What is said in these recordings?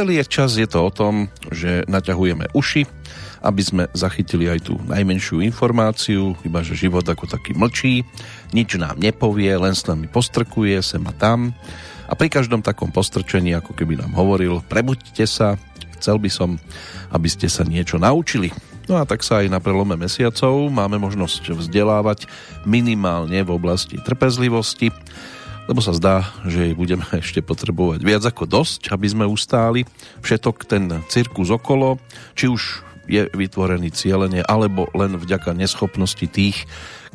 Celý čas je to o tom, že naťahujeme uši, aby sme zachytili aj tú najmenšiu informáciu, iba že život ako taký mlčí, nič nám nepovie, len s nami postrkuje sem a tam. A pri každom takom postrčení, ako keby nám hovoril, prebuďte sa, chcel by som, aby ste sa niečo naučili. No a tak sa aj na prelome mesiacov máme možnosť vzdelávať minimálne v oblasti trpezlivosti, lebo sa zdá, že jej budeme ešte potrebovať viac ako dosť, aby sme ustáli všetok ten cirkus okolo, či už je vytvorený cieľenie, alebo len vďaka neschopnosti tých,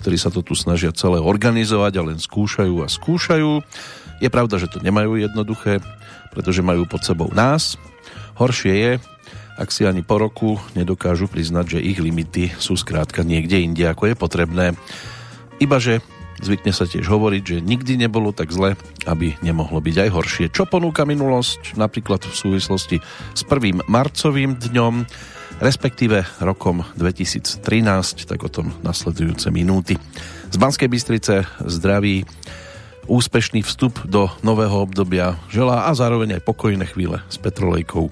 ktorí sa to tu snažia celé organizovať a len skúšajú a skúšajú. Je pravda, že to nemajú jednoduché, pretože majú pod sebou nás. Horšie je, ak si ani po roku nedokážu priznať, že ich limity sú skrátka niekde inde, ako je potrebné. Ibaže Zvykne sa tiež hovoriť, že nikdy nebolo tak zle, aby nemohlo byť aj horšie. Čo ponúka minulosť, napríklad v súvislosti s 1. marcovým dňom, respektíve rokom 2013, tak o tom nasledujúce minúty. Z Banskej Bystrice zdraví úspešný vstup do nového obdobia želá a zároveň aj pokojné chvíle s Petrolejkou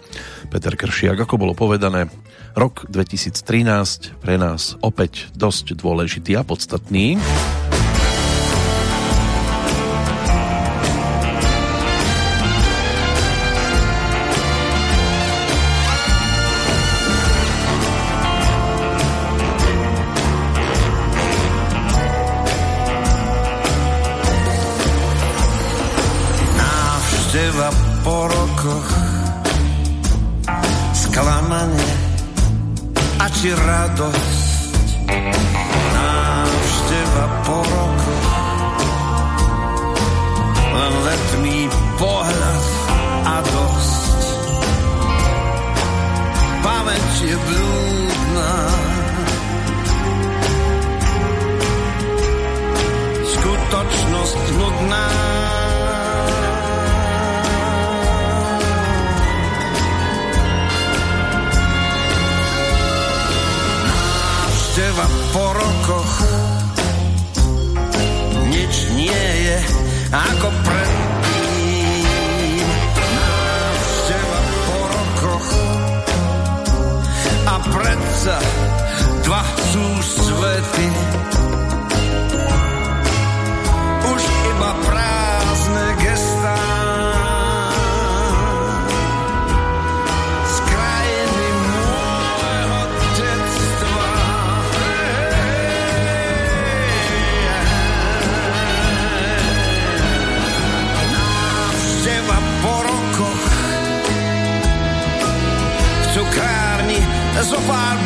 Peter Kršiak. Ako bolo povedané, rok 2013 pre nás opäť dosť dôležitý a podstatný. Či radosť. Návšteva po roku, len letný pohľad a dosť. Pamäť je blúdna, skutočnosť nudná. Ako predtým. Návšteva po rokoch. A predsa dva sú svety. Zo pár blondí.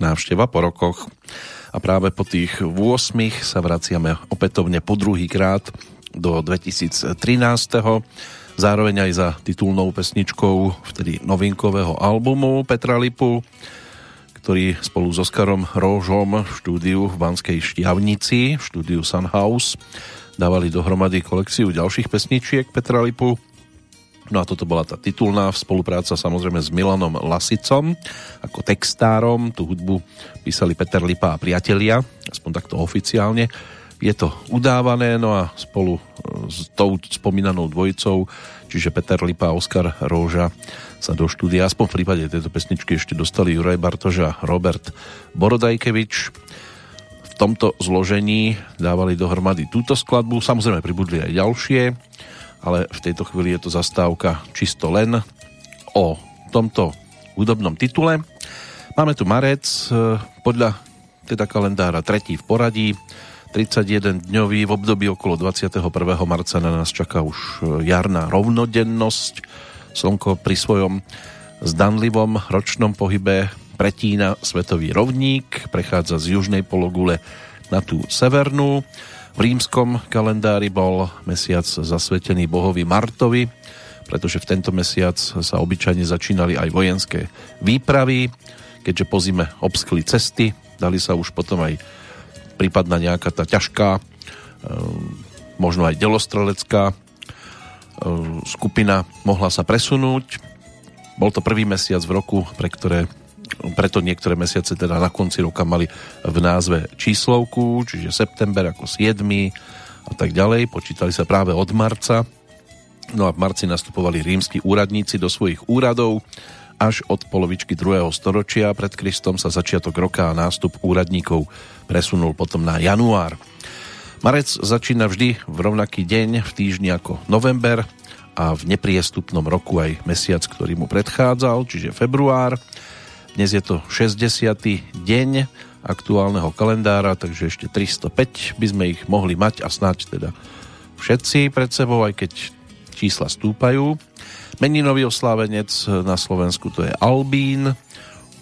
Návšteva po rokoch. A práve po tých 8 sa vraciame opätovne po druhý krát do 2013. Zároveň aj za titulnou pesničkou vtedy novinkového albumu Petra Lipu, ktorý spolu s Oskarom Rožom v štúdiu v Banskej Štiavnici, v štúdiu Sunhouse, dávali dohromady kolekciu ďalších pesničiek Petra Lipu. No a toto bola tá titulná spolupráca samozrejme s Milanom Lasicom ako textárom. Tú hudbu písali Peter Lipa a priatelia, aspoň takto oficiálne je to udávané, no a spolu e, s tou spomínanou dvojicou, čiže Peter Lipa a Oskar Róža sa do štúdia, aspoň v prípade tejto pesničky ešte dostali Juraj Bartoš a Robert Borodajkevič. Tomto zložení dávali dohromady túto skladbu, samozrejme pribudli aj ďalšie, ale v tejto chvíli je to zastávka čisto len o tomto údobnom titule. Máme tu marec, e, podľa teda kalendára tretí v poradí, 31 dňový, v období okolo 21. marca na nás čaká už e, jarná rovnodennosť. Slnko pri svojom zdanlivom ročnom pohybe pretína svetový rovník, prechádza z južnej pologule na tú severnú. V rímskom kalendári bol mesiac zasvetený bohovi Martovi, pretože v tento mesiac sa obyčajne začínali aj vojenské výpravy keďže po zime obskli cesty, dali sa už potom aj prípadná nejaká tá ťažká, e, možno aj delostrelecká e, skupina mohla sa presunúť. Bol to prvý mesiac v roku, pre ktoré preto niektoré mesiace teda na konci roka mali v názve číslovku, čiže september ako 7 a tak ďalej. Počítali sa práve od marca. No a v marci nastupovali rímsky úradníci do svojich úradov až od polovičky 2. storočia pred Kristom sa začiatok roka a nástup úradníkov presunul potom na január. Marec začína vždy v rovnaký deň v týždni ako november a v nepriestupnom roku aj mesiac, ktorý mu predchádzal, čiže február. Dnes je to 60. deň aktuálneho kalendára, takže ešte 305 by sme ich mohli mať a snáď teda všetci pred sebou, aj keď čísla stúpajú. Meninový oslávenec na Slovensku to je Albín.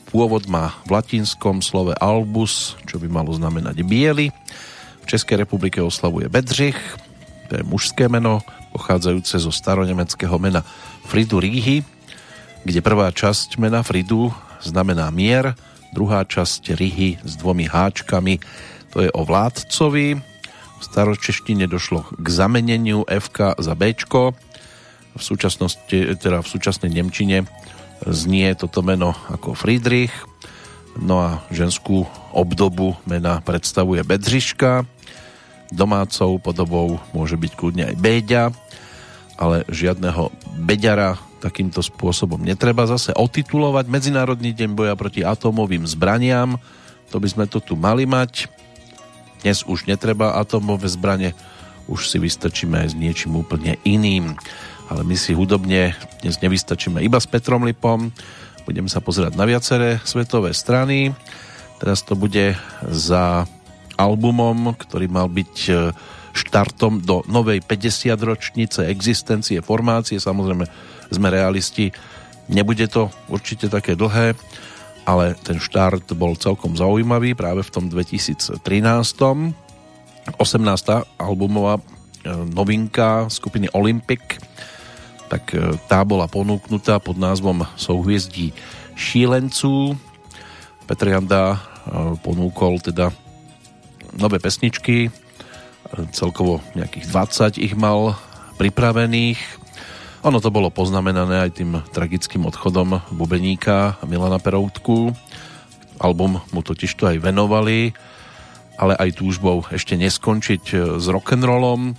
Pôvod má v latinskom slove albus, čo by malo znamenať biely. V Českej republike oslavuje Bedřich, to je mužské meno, pochádzajúce zo staronemeckého mena Fridu Ríhy, kde prvá časť mena Fridu znamená mier, druhá časť Rihy s dvomi háčkami, to je o vládcovi. V staročeštine došlo k zameneniu FK za Bčko, v súčasnosti, teda v súčasnej Nemčine znie toto meno ako Friedrich, no a ženskú obdobu mena predstavuje Bedřiška, domácou podobou môže byť kľudne aj Béďa, ale žiadneho Beďara takýmto spôsobom netreba zase otitulovať. Medzinárodný deň boja proti atómovým zbraniam, to by sme to tu mali mať. Dnes už netreba atómové zbranie, už si vystačíme aj s niečím úplne iným ale my si hudobne dnes nevystačíme iba s Petrom Lipom, budeme sa pozerať na viaceré svetové strany. Teraz to bude za albumom, ktorý mal byť e, štartom do novej 50 ročnice existencie formácie. Samozrejme sme realisti, nebude to určite také dlhé, ale ten štart bol celkom zaujímavý práve v tom 2013. 18. albumová e, novinka skupiny Olympic tak e, tá bola ponúknutá pod názvom Souhviezdí šílencu. Petr Janda e, ponúkol teda nové pesničky, celkovo nejakých 20 ich mal pripravených. Ono to bolo poznamenané aj tým tragickým odchodom bubeníka Milana Peroutku. Album mu totiž to aj venovali, ale aj túžbou ešte neskončiť s rock'n'rollom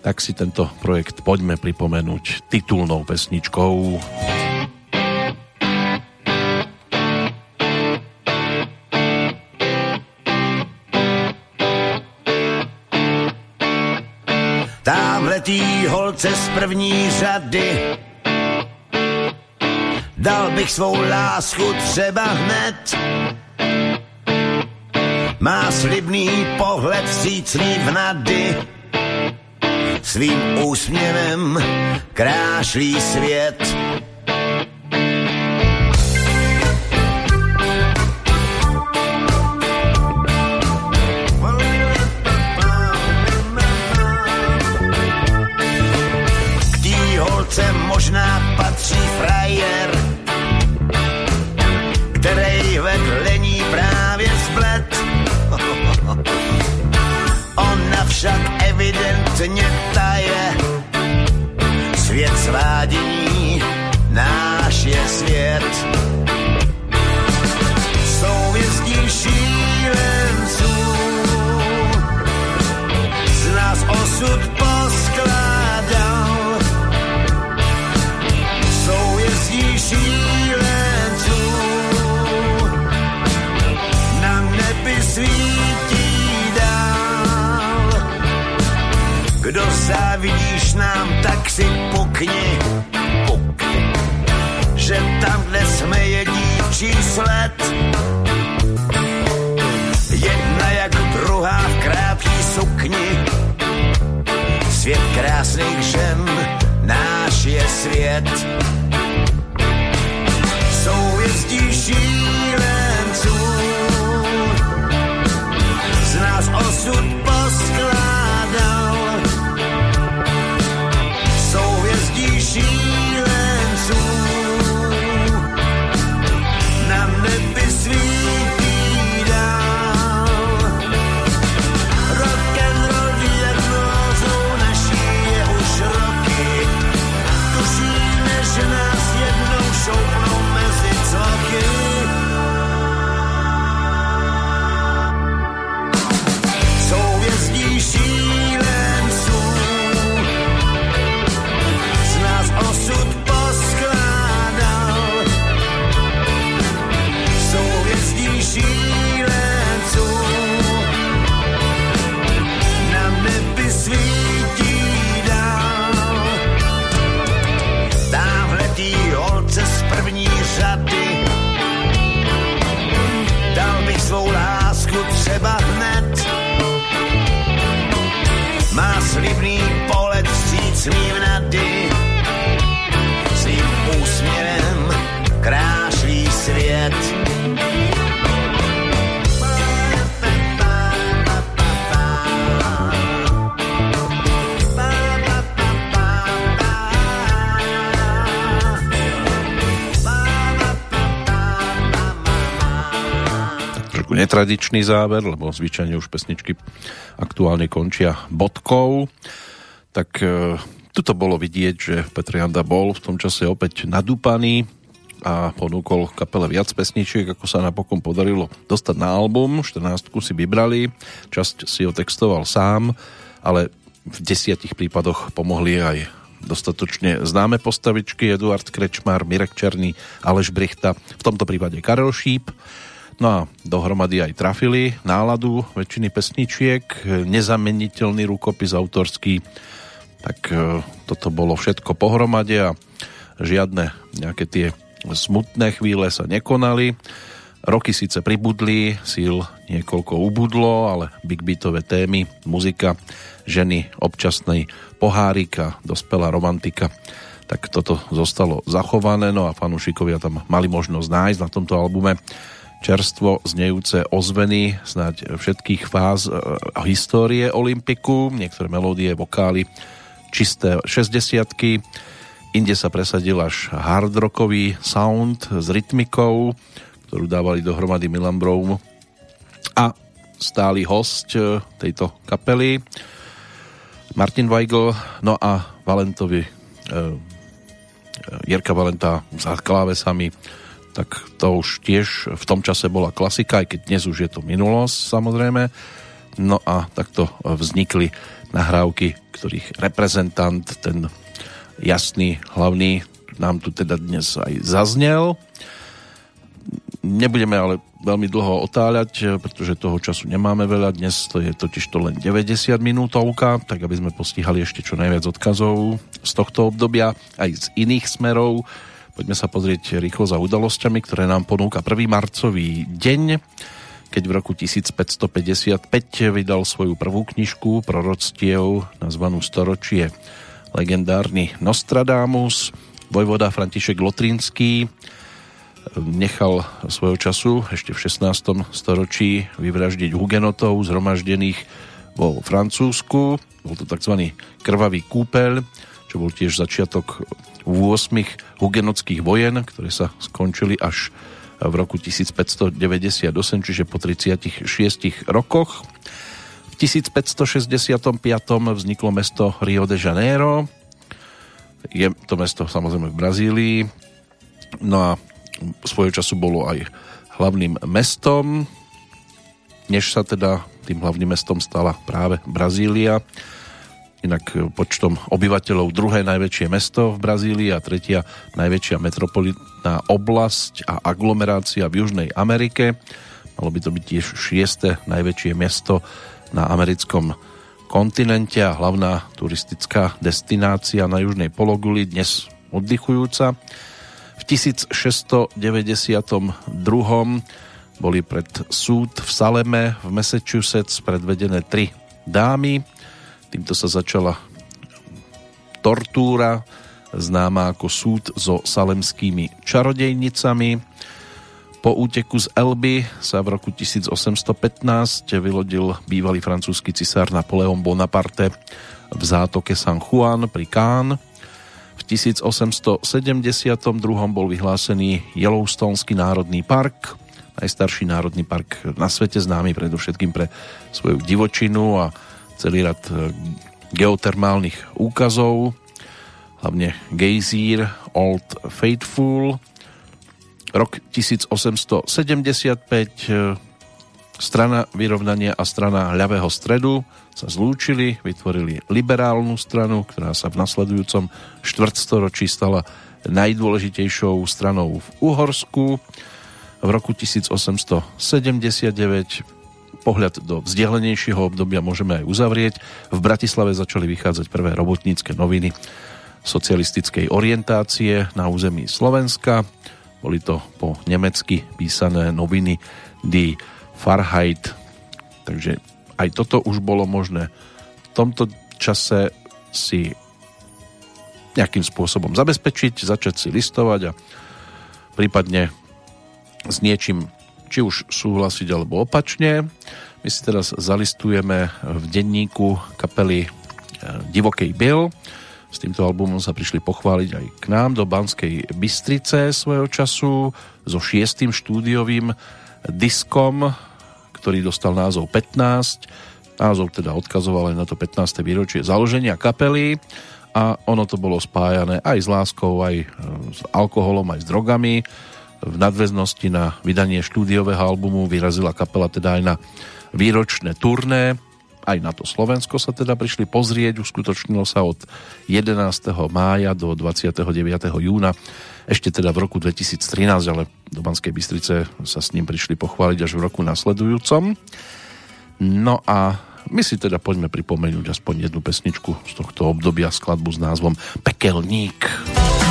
tak si tento projekt poďme pripomenúť titulnou pesničkou. Támhletý holce z první řady. Dal bych svou lásku třeba hned. Má slibný pohled vstřícný v nady. Svým úsměvem krášlí svět. Však evidentně taje. Svět svádění, náš je svět. Souvězdí šílenců Kdo závidíš nám, tak si pokni, pukni. Že tam jsme je dívčí sled. Jedna jak druhá v krátký sukni. Svět krásných žen, náš je svět. Souvězdí šíle trošku netradičný záver, lebo zvyčajne už pesničky aktuálne končia bodkou. Tak e, tuto bolo vidieť, že Petr Janda bol v tom čase opäť nadúpaný a ponúkol kapele viac pesničiek, ako sa napokon podarilo dostať na album. 14 si vybrali, časť si ho textoval sám, ale v desiatich prípadoch pomohli aj dostatočne známe postavičky Eduard Krečmar, Mirek Černý, Aleš Brichta, v tomto prípade Karel Šíp. No a dohromady aj trafili náladu väčšiny pesničiek, nezameniteľný rukopis autorský, tak e, toto bolo všetko pohromade a žiadne nejaké tie smutné chvíle sa nekonali. Roky síce pribudli, síl niekoľko ubudlo, ale big beatové témy, muzika, ženy, občasnej pohárika, dospelá romantika, tak toto zostalo zachované, no a fanúšikovia tam mali možnosť nájsť na tomto albume čerstvo znejúce ozveny snáď všetkých fáz e, histórie Olympiku, niektoré melódie, vokály, čisté 60 Inde sa presadil až hard rockový sound s rytmikou, ktorú dávali dohromady Milan Broum a stály host e, tejto kapely Martin Weigl, no a Valentovi e, Jirka Valenta za klávesami tak to už tiež v tom čase bola klasika, aj keď dnes už je to minulosť samozrejme. No a takto vznikli nahrávky, ktorých reprezentant, ten jasný, hlavný, nám tu teda dnes aj zaznel. Nebudeme ale veľmi dlho otáľať, pretože toho času nemáme veľa. Dnes to je totiž to len 90 minútovka, tak aby sme postihali ešte čo najviac odkazov z tohto obdobia, aj z iných smerov Poďme sa pozrieť rýchlo za udalosťami, ktoré nám ponúka 1. marcový deň, keď v roku 1555 vydal svoju prvú knižku proroctiev nazvanú Storočie legendárny Nostradamus. Vojvoda František Lotrinský nechal svojho času ešte v 16. storočí vyvraždiť hugenotov zhromaždených vo Francúzsku. Bol to tzv. krvavý kúpeľ, čo bol tiež začiatok 8 hugenotských vojen, ktoré sa skončili až v roku 1598, čiže po 36 rokoch. V 1565 vzniklo mesto Rio de Janeiro. Je to mesto samozrejme v Brazílii. No a svojho času bolo aj hlavným mestom, než sa teda tým hlavným mestom stala práve Brazília inak e, počtom obyvateľov druhé najväčšie mesto v Brazílii a tretia najväčšia metropolitná oblasť a aglomerácia v Južnej Amerike. Malo by to byť tiež šieste najväčšie mesto na americkom kontinente a hlavná turistická destinácia na južnej pologuli, dnes oddychujúca. V V 1692 boli pred súd v Saleme v Massachusetts predvedené tri dámy. Týmto sa začala tortúra, známa ako súd so salemskými čarodejnicami. Po úteku z Elby sa v roku 1815 vylodil bývalý francúzsky cisár Napoleon Bonaparte v zátoke San Juan pri Cannes. V 1872 bol vyhlásený Yellowstoneský národný park najstarší národný park na svete, známy predovšetkým pre svoju divočinu a celý rad e, geotermálnych úkazov, hlavne Gejzír, Old Faithful. Rok 1875 e, strana vyrovnania a strana ľavého stredu sa zlúčili, vytvorili liberálnu stranu, ktorá sa v nasledujúcom štvrtstoročí stala najdôležitejšou stranou v Uhorsku v roku 1879 pohľad do vzdialenejšieho obdobia môžeme aj uzavrieť. V Bratislave začali vychádzať prvé robotnícke noviny socialistickej orientácie na území Slovenska. Boli to po nemecky písané noviny Die Farheit. Takže aj toto už bolo možné v tomto čase si nejakým spôsobom zabezpečiť, začať si listovať a prípadne s niečím či už súhlasiť alebo opačne. My si teraz zalistujeme v denníku kapely e, Divokej Bill. S týmto albumom sa prišli pochváliť aj k nám do Banskej Bystrice svojho času so šiestým štúdiovým diskom, ktorý dostal názov 15. Názov teda odkazoval aj na to 15. výročie založenia kapely a ono to bolo spájané aj s láskou, aj e, s alkoholom, aj s drogami v nadväznosti na vydanie štúdiového albumu vyrazila kapela teda aj na výročné turné, aj na to Slovensko sa teda prišli pozrieť, uskutočnilo sa od 11. mája do 29. júna, ešte teda v roku 2013, ale do Banskej Bystrice sa s ním prišli pochváliť až v roku nasledujúcom. No a my si teda poďme pripomenúť aspoň jednu pesničku z tohto obdobia, skladbu s názvom Pekelník. Pekelník.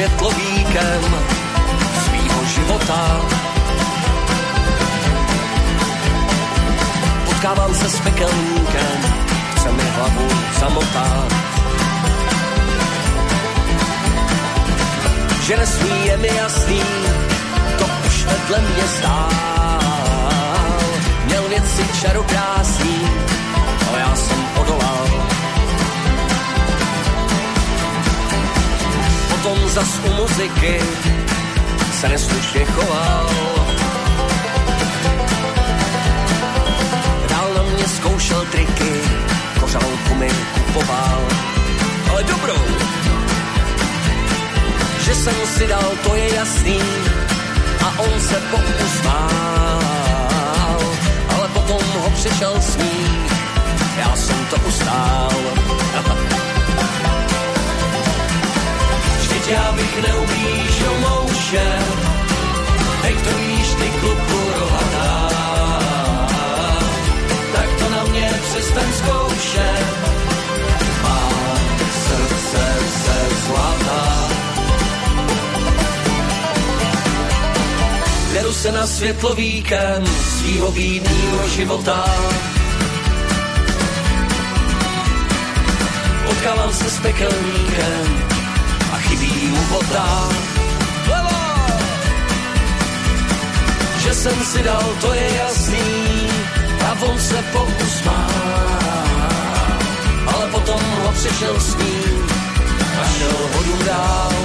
Světlovíkem svýho života. Potkávám se s pekelníkem, chce mi hlavu zamotat. Že nesmí je mi jasný, to už vedle mě stál. Měl věci čarokrásný, ale já jsem potom zas u muziky se neslušně choval. Dál na mě zkoušel triky, kořalku mi kupoval, ale dobrou. Že jsem si dal, to je jasný, a on se pousmál, ale potom ho přišel smích, já jsem to ustál. já bych neublížil mouše, teď to víš ty kluku rohatá. Tak to na mě přestaň zkoušet, mám srdce se zlatá. Deru se na světlovíkem svýho bídnýho života. Potkávám se s pekelníkem, chybí mu! Že jsem si dal, to je jasný, a on se pokusmá. Ale potom ho přišel s ním a šel vodu dál.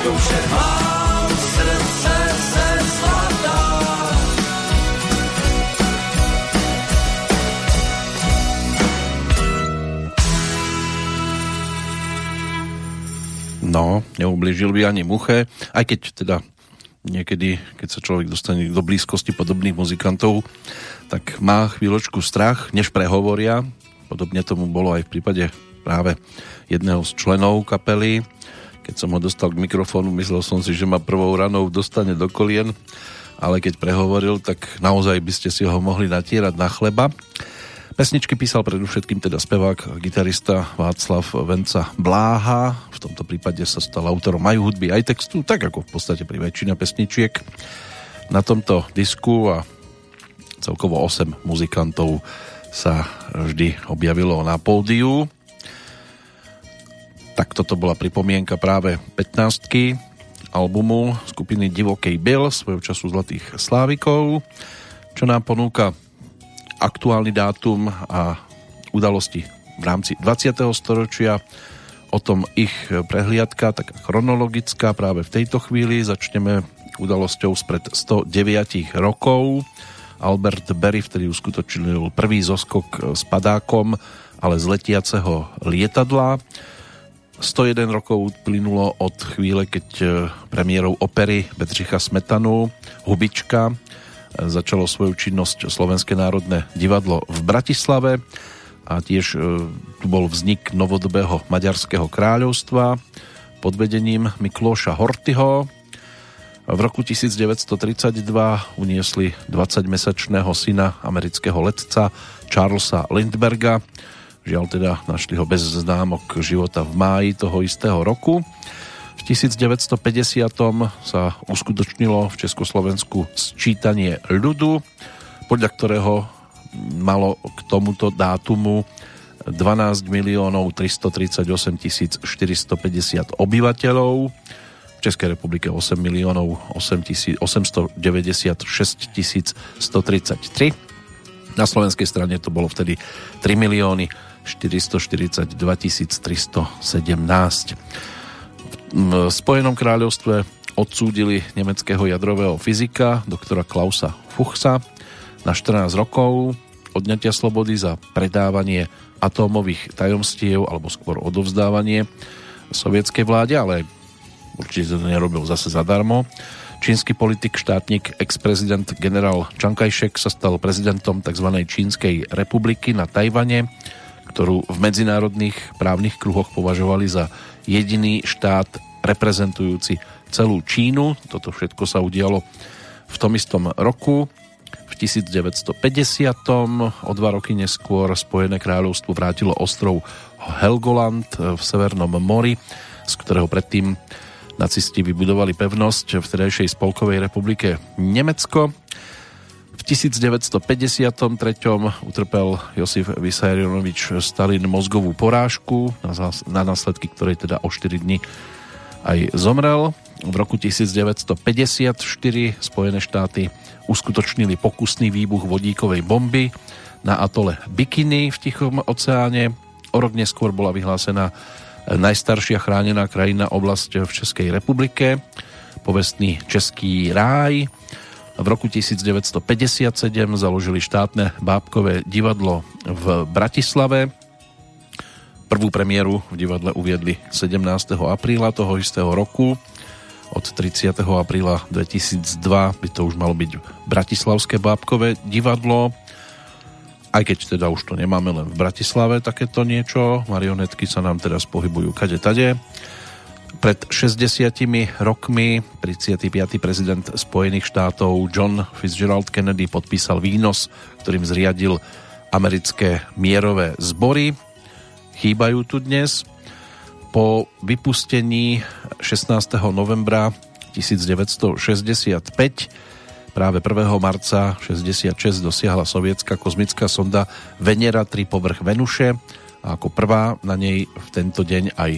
Zkoušet. Mám srdce ze zlata. No, neublížil by ani muche, aj keď teda niekedy, keď sa človek dostane do blízkosti podobných muzikantov, tak má chvíľočku strach, než prehovoria. Podobne tomu bolo aj v prípade práve jedného z členov kapely. Keď som ho dostal k mikrofónu, myslel som si, že ma prvou ranou dostane do kolien, ale keď prehovoril, tak naozaj by ste si ho mohli natierať na chleba. Pesničky písal predovšetkým teda spevák, gitarista Václav Venca Bláha. V tomto prípade sa stal autorom aj hudby, aj textu, tak ako v podstate pri väčšine pesničiek. Na tomto disku a celkovo 8 muzikantov sa vždy objavilo na pódiu. Tak toto bola pripomienka práve 15 albumu skupiny Divokej Bill, svojho času Zlatých Slávikov, čo nám ponúka aktuálny dátum a udalosti v rámci 20. storočia. O tom ich prehliadka, tak chronologická práve v tejto chvíli. Začneme udalosťou spred 109 rokov. Albert Berry vtedy uskutočnil prvý zoskok s padákom, ale z letiaceho lietadla. 101 rokov plynulo od chvíle, keď premiérou opery Bedřicha Smetanu Hubička začalo svoju činnosť Slovenské národné divadlo v Bratislave a tiež tu bol vznik novodobého Maďarského kráľovstva pod vedením Miklóša Hortyho. V roku 1932 uniesli 20-mesačného syna amerického letca Charlesa Lindberga. Žiaľ teda našli ho bez známok života v máji toho istého roku. V 1950 sa uskutočnilo v Československu sčítanie ľudu, podľa ktorého malo k tomuto dátumu 12 miliónov 338 450 obyvateľov, v Českej republike 8 miliónov 896 133. Na slovenskej strane to bolo vtedy 3 milióny 442 317 v Spojenom kráľovstve odsúdili nemeckého jadrového fyzika doktora Klausa Fuchsa na 14 rokov odňatia slobody za predávanie atómových tajomstiev alebo skôr odovzdávanie sovietskej vláde, ale určite to nerobil zase zadarmo. Čínsky politik, štátnik, ex-prezident generál Čankajšek sa stal prezidentom tzv. Čínskej republiky na Tajvane, ktorú v medzinárodných právnych kruhoch považovali za jediný štát reprezentujúci celú Čínu. Toto všetko sa udialo v tom istom roku. V 1950. o dva roky neskôr Spojené kráľovstvo vrátilo ostrov Helgoland v Severnom mori, z ktorého predtým nacisti vybudovali pevnosť v vtedajšej spolkovej republike Nemecko. V 1953. utrpel Josif Vysarionovič Stalin mozgovú porážku, na následky ktorej teda o 4 dní aj zomrel. V roku 1954 Spojené štáty uskutočnili pokusný výbuch vodíkovej bomby na atole Bikini v Tichom oceáne. O rok neskôr bola vyhlásená najstaršia chránená krajina oblasť v Českej republike, povestný Český ráj. V roku 1957 založili štátne bábkové divadlo v Bratislave. Prvú premiéru v divadle uviedli 17. apríla toho istého roku. Od 30. apríla 2002 by to už malo byť Bratislavské bábkové divadlo. Aj keď teda už to nemáme len v Bratislave takéto niečo, marionetky sa nám teraz pohybujú kade tade. Pred 60 rokmi 35. prezident Spojených štátov John Fitzgerald Kennedy podpísal výnos, ktorým zriadil americké mierové zbory. Chýbajú tu dnes. Po vypustení 16. novembra 1965 Práve 1. marca 66 dosiahla sovietská kozmická sonda Venera 3 povrch Venuše a ako prvá na nej v tento deň aj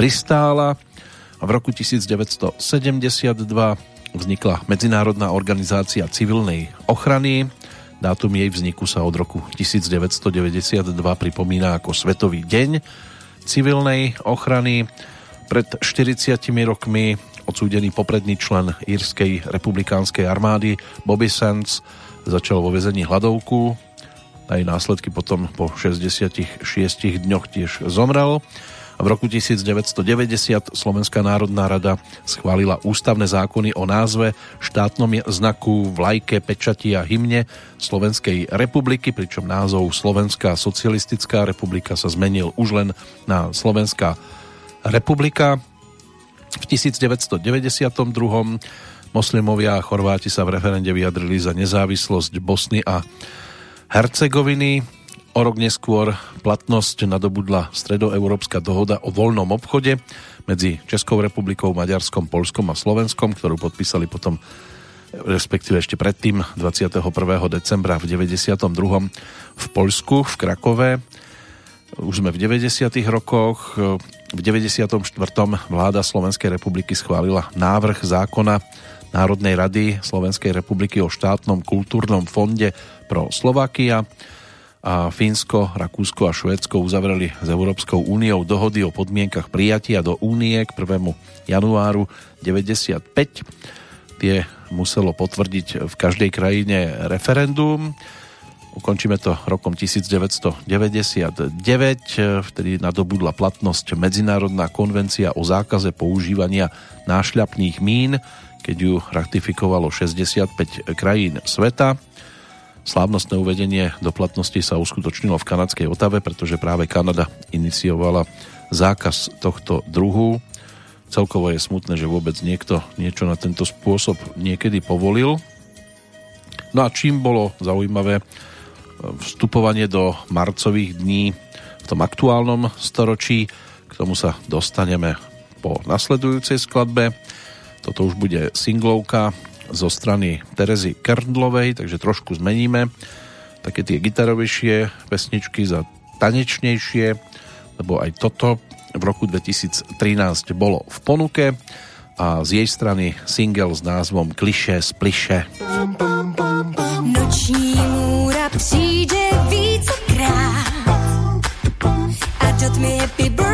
pristála. V roku 1972 vznikla Medzinárodná organizácia civilnej ochrany. Dátum jej vzniku sa od roku 1992 pripomína ako Svetový deň civilnej ochrany. Pred 40 rokmi odsúdený popredný člen írskej republikánskej armády Bobby Sands začal vo vezení hladovku. Aj následky potom po 66 dňoch tiež zomrel. V roku 1990 Slovenská národná rada schválila ústavné zákony o názve, štátnom znaku, vlajke, pečati a hymne Slovenskej republiky, pričom názov Slovenská socialistická republika sa zmenil už len na Slovenská republika. V 1992 moslimovia a Chorváti sa v referende vyjadrili za nezávislosť Bosny a Hercegoviny. O rok neskôr platnosť nadobudla stredoeurópska dohoda o voľnom obchode medzi Českou republikou, Maďarskom, Polskom a Slovenskom, ktorú podpísali potom respektíve ešte predtým 21. decembra v 92. v Poľsku, v Krakove. Už sme v 90. rokoch. V 94. vláda Slovenskej republiky schválila návrh zákona Národnej rady Slovenskej republiky o štátnom kultúrnom fonde pro Slovakia a Fínsko, Rakúsko a Švédsko uzavreli s Európskou úniou dohody o podmienkach prijatia do únie k 1. januáru 95. Tie muselo potvrdiť v každej krajine referendum. Ukončíme to rokom 1999, vtedy nadobudla platnosť Medzinárodná konvencia o zákaze používania nášľapných mín, keď ju ratifikovalo 65 krajín sveta. Slávnostné uvedenie do platnosti sa uskutočnilo v kanadskej Otave, pretože práve Kanada iniciovala zákaz tohto druhu. Celkovo je smutné, že vôbec niekto niečo na tento spôsob niekedy povolil. No a čím bolo zaujímavé vstupovanie do marcových dní v tom aktuálnom storočí, k tomu sa dostaneme po nasledujúcej skladbe. Toto už bude singlovka zo strany Terezy Kerndlovej, takže trošku zmeníme také tie gitarovejšie pesničky za tanečnejšie, lebo aj toto v roku 2013 bolo v ponuke a z jej strany single s názvom Kliše spliše. Noční múra přijde vícekrát a do tmy happy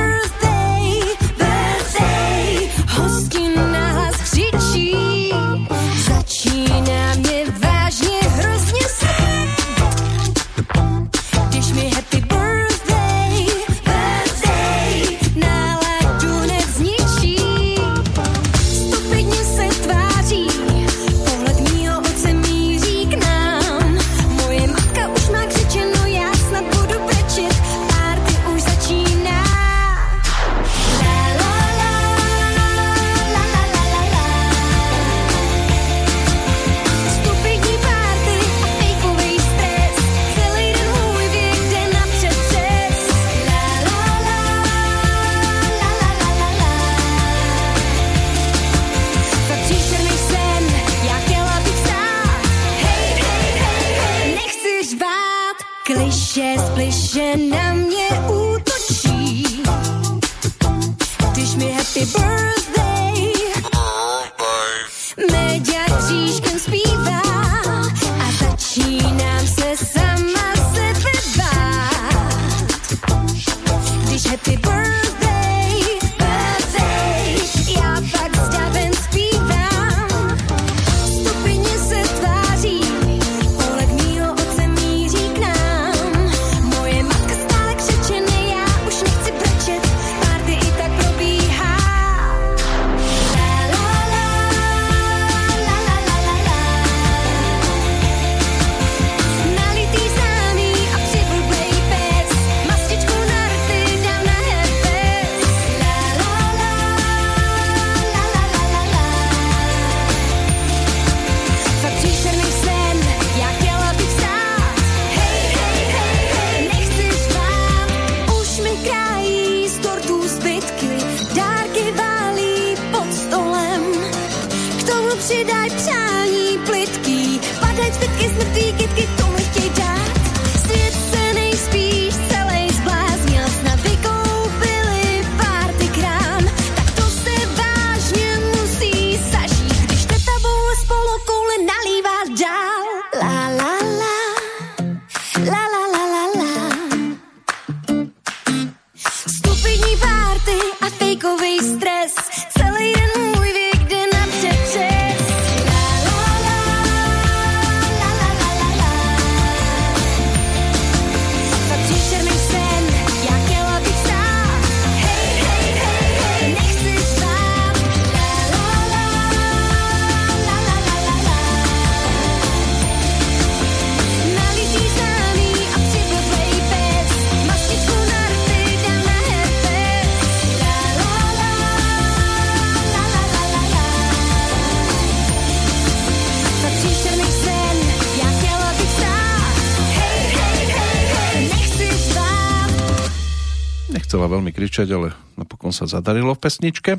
Nechcela veľmi kričať, ale napokon sa zadarilo v pesničke.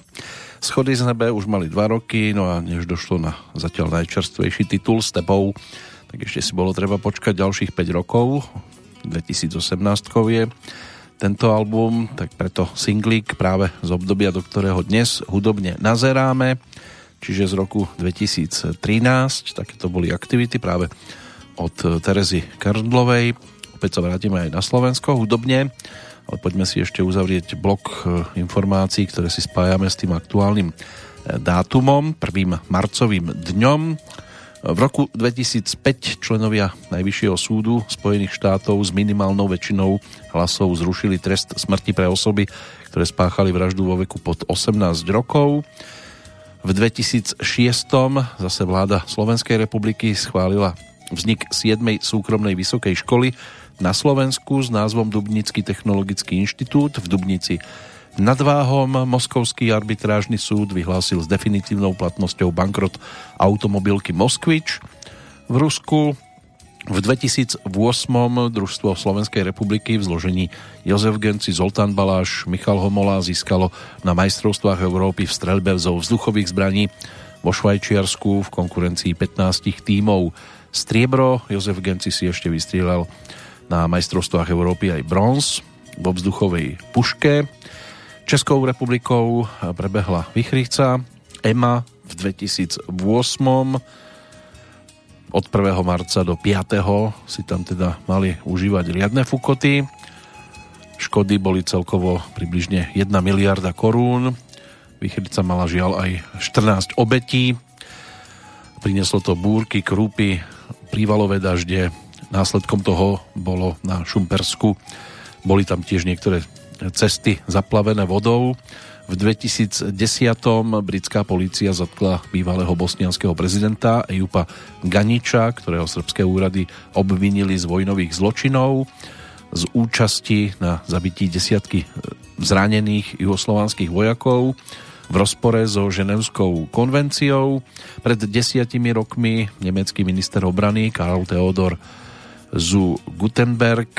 Schody z nebe už mali dva roky, no a než došlo na zatiaľ najčerstvejší titul s tebou, tak ešte si bolo treba počkať ďalších 5 rokov. 2018 je tento album, tak preto singlík práve z obdobia, do ktorého dnes hudobne nazeráme, čiže z roku 2013. Takéto boli aktivity práve od Terezy Kardlovej. Opäť sa vrátime aj na Slovensko hudobne, ale poďme si ešte uzavrieť blok e, informácií, ktoré si spájame s tým aktuálnym e, dátumom, 1. marcovým dňom. V roku 2005 členovia Najvyššieho súdu Spojených štátov s minimálnou väčšinou hlasov zrušili trest smrti pre osoby, ktoré spáchali vraždu vo veku pod 18 rokov. V 2006 zase vláda Slovenskej republiky schválila vznik 7. súkromnej vysokej školy na Slovensku s názvom Dubnický technologický inštitút v Dubnici nad Váhom. Moskovský arbitrážny súd vyhlásil s definitívnou platnosťou bankrot automobilky Moskvič v Rusku. V 2008 družstvo Slovenskej republiky v zložení Jozef Genci, Zoltán Baláš, Michal Homola získalo na majstrovstvách Európy v streľbe zo vzduchových zbraní vo Švajčiarsku v konkurencii 15 tímov. Striebro Jozef Genci si ešte vystrieľal na majstrovstvách Európy aj bronz vo vzduchovej puške. Českou republikou prebehla Vychrica EMA v 2008 od 1. marca do 5. si tam teda mali užívať riadne fukoty. Škody boli celkovo približne 1 miliarda korún. Vychrica mala žiaľ aj 14 obetí. Prinieslo to búrky, krúpy, prívalové dažde. Následkom toho bolo na Šumpersku. Boli tam tiež niektoré cesty zaplavené vodou. V 2010. britská polícia zatkla bývalého bosnianského prezidenta Ejupa Ganiča, ktorého srbské úrady obvinili z vojnových zločinov z účasti na zabití desiatky zranených juhoslovanských vojakov v rozpore so Ženevskou konvenciou. Pred desiatimi rokmi nemecký minister obrany Karl Theodor zu Gutenberg,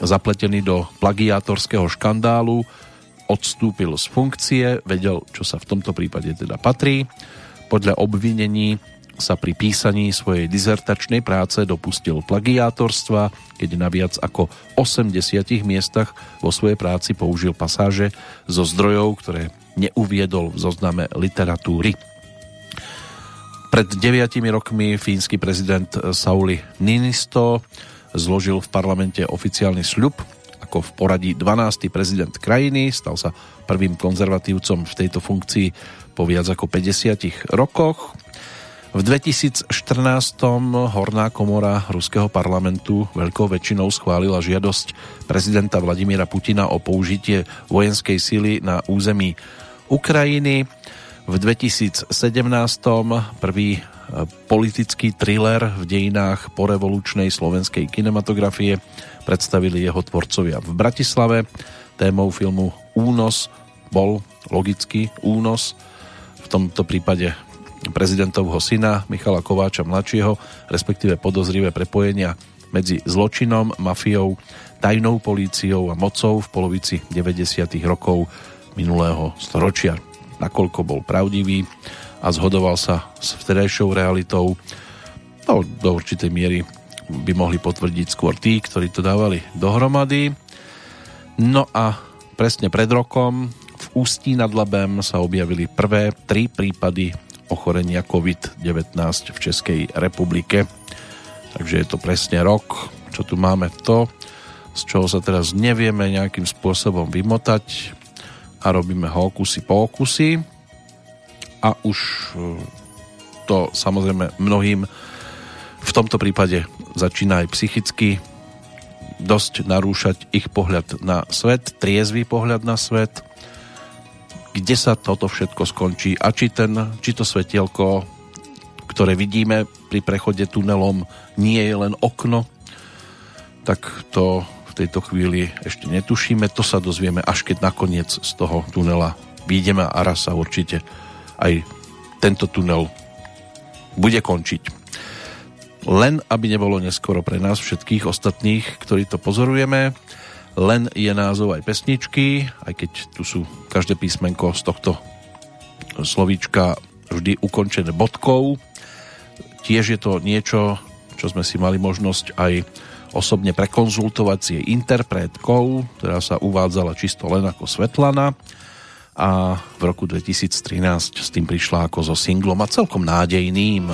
zapletený do plagiátorského škandálu, odstúpil z funkcie, vedel, čo sa v tomto prípade teda patrí. Podľa obvinení sa pri písaní svojej dizertačnej práce dopustil plagiátorstva, keď na viac ako 80 miestach vo svojej práci použil pasáže zo zdrojov, ktoré neuviedol v zozname literatúry. Pred deviatimi rokmi fínsky prezident Sauli Ninisto zložil v parlamente oficiálny sľub ako v poradí 12. prezident krajiny, stal sa prvým konzervatívcom v tejto funkcii po viac ako 50 rokoch. V 2014. Horná komora ruského parlamentu veľkou väčšinou schválila žiadosť prezidenta Vladimíra Putina o použitie vojenskej síly na území Ukrajiny. V 2017. prvý e, politický thriller v dejinách porevolučnej slovenskej kinematografie predstavili jeho tvorcovia v Bratislave. Témou filmu Únos bol logický únos, v tomto prípade prezidentovho syna Michala Kováča mladšieho, respektíve podozrivé prepojenia medzi zločinom, mafiou, tajnou políciou a mocou v polovici 90. rokov minulého storočia nakoľko bol pravdivý a zhodoval sa s vtedajšou realitou. No, do určitej miery by mohli potvrdiť skôr tí, ktorí to dávali dohromady. No a presne pred rokom v Ústí nad Labem sa objavili prvé tri prípady ochorenia COVID-19 v Českej republike. Takže je to presne rok, čo tu máme to, z čoho sa teraz nevieme nejakým spôsobom vymotať a robíme hokusy pokusy a už e, to samozrejme mnohým v tomto prípade začína aj psychicky dosť narúšať ich pohľad na svet, triezvý pohľad na svet, kde sa toto všetko skončí a či, ten, či to svetielko, ktoré vidíme pri prechode tunelom, nie je len okno, tak to v tejto chvíli ešte netušíme. To sa dozvieme, až keď nakoniec z toho tunela vyjdeme a raz sa určite aj tento tunel bude končiť. Len aby nebolo neskoro pre nás všetkých ostatných, ktorí to pozorujeme, len je názov aj pesničky, aj keď tu sú každé písmenko z tohto slovíčka vždy ukončené bodkou. Tiež je to niečo, čo sme si mali možnosť aj osobne prekonzultovať s jej interpretkou, ktorá sa uvádzala čisto len ako Svetlana a v roku 2013 s tým prišla ako so singlom a celkom nádejným.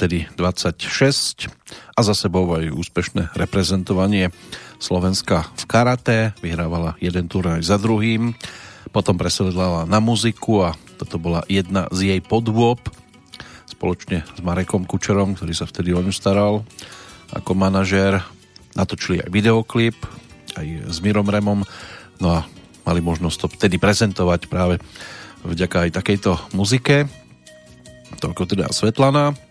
Vtedy 26 a za sebou aj úspešné reprezentovanie Slovenska v karate. Vyhrávala jeden turnaj za druhým. Potom presedlala na muziku a toto bola jedna z jej podôb spoločne s Marekom Kučerom, ktorý sa vtedy o ňu staral ako manažér. Natočili aj videoklip, aj s Mirom Remom. No a mali možnosť to vtedy prezentovať práve vďaka aj takejto muzike. Toľko teda Svetlana.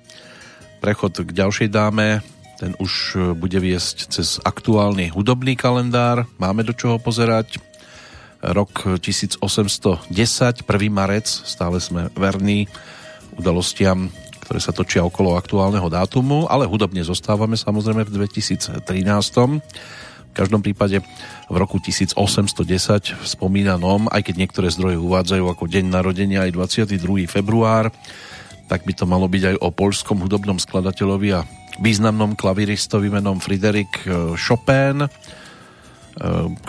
Prechod k ďalšej dáme, ten už bude viesť cez aktuálny hudobný kalendár. Máme do čoho pozerať. Rok 1810, 1. marec, stále sme verní udalostiam, ktoré sa točia okolo aktuálneho dátumu, ale hudobne zostávame samozrejme v 2013. V každom prípade v roku 1810 v spomínanom, aj keď niektoré zdroje uvádzajú ako deň narodenia aj 22. február, tak by to malo byť aj o poľskom hudobnom skladateľovi a významnom klaviristovi menom Friedrich eh, Chopin, eh,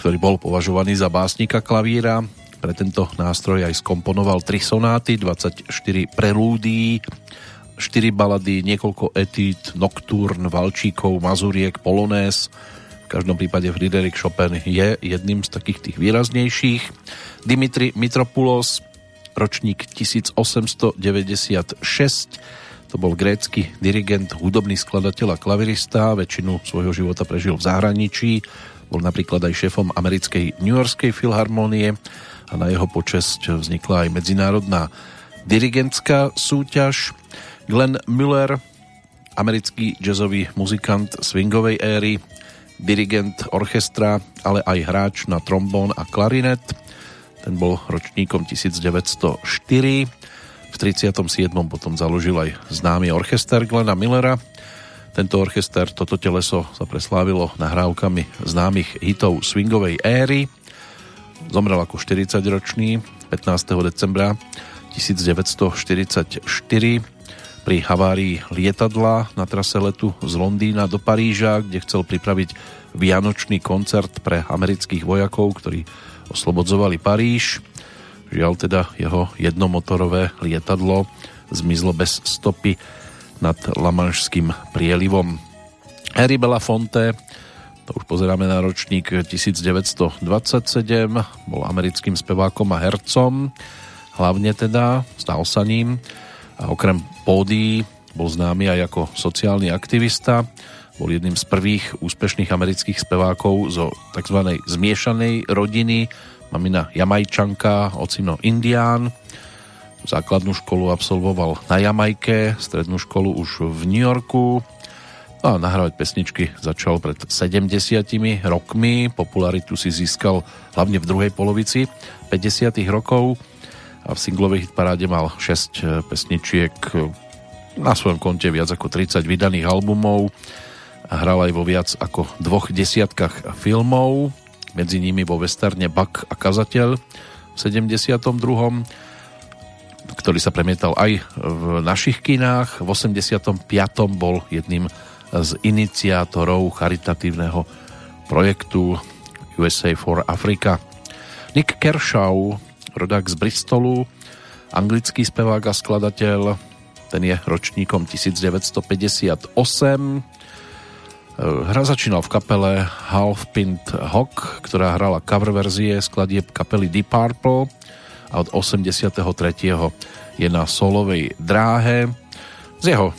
ktorý bol považovaný za básnika klavíra. Pre tento nástroj aj skomponoval tri sonáty, 24 prelúdií, 4 balady, niekoľko etít, nocturn, valčíkov, mazuriek, polonés. V každom prípade Friedrich Chopin je jedným z takých tých výraznejších. Dimitri Mitropoulos, ročník 1896. To bol grécky dirigent, hudobný skladateľ a klavirista. Väčšinu svojho života prežil v zahraničí. Bol napríklad aj šéfom americkej New Yorkskej filharmonie a na jeho počesť vznikla aj medzinárodná dirigentská súťaž. Glenn Miller, americký jazzový muzikant swingovej éry, dirigent orchestra, ale aj hráč na trombón a klarinet ten bol ročníkom 1904. V 37. potom založil aj známy orchester Glena Millera. Tento orchester, toto teleso sa preslávilo nahrávkami známych hitov swingovej éry. Zomrel ako 40-ročný 15. decembra 1944 pri havárii lietadla na trase letu z Londýna do Paríža, kde chcel pripraviť vianočný koncert pre amerických vojakov, ktorí oslobodzovali Paríž. Žiaľ teda jeho jednomotorové lietadlo zmizlo bez stopy nad Lamanšským prielivom. Harry Belafonte, to už pozeráme na ročník 1927, bol americkým spevákom a hercom, hlavne teda, stal sa ním a okrem pódií bol známy aj ako sociálny aktivista, bol jedným z prvých úspešných amerických spevákov zo tzv. zmiešanej rodiny. Mamina Jamajčanka, ocino Indián. Základnú školu absolvoval na Jamajke, strednú školu už v New Yorku. No a nahrávať pesničky začal pred 70 rokmi. Popularitu si získal hlavne v druhej polovici 50 rokov a v singlovej hitparáde mal 6 pesničiek na svojom konte viac ako 30 vydaných albumov Hral aj vo viac ako dvoch desiatkách filmov, medzi nimi vo westerne Bak a kazateľ v 72 ktorý sa premietal aj v našich kinách. V 85. bol jedným z iniciátorov charitatívneho projektu USA for Africa. Nick Kershaw, rodák z Bristolu, anglický spevák a skladateľ, ten je ročníkom 1958 Hra začínal v kapele Half Pint Hawk, ktorá hrala cover verzie skladieb kapely Deep Purple a od 83. je na solovej dráhe. Z jeho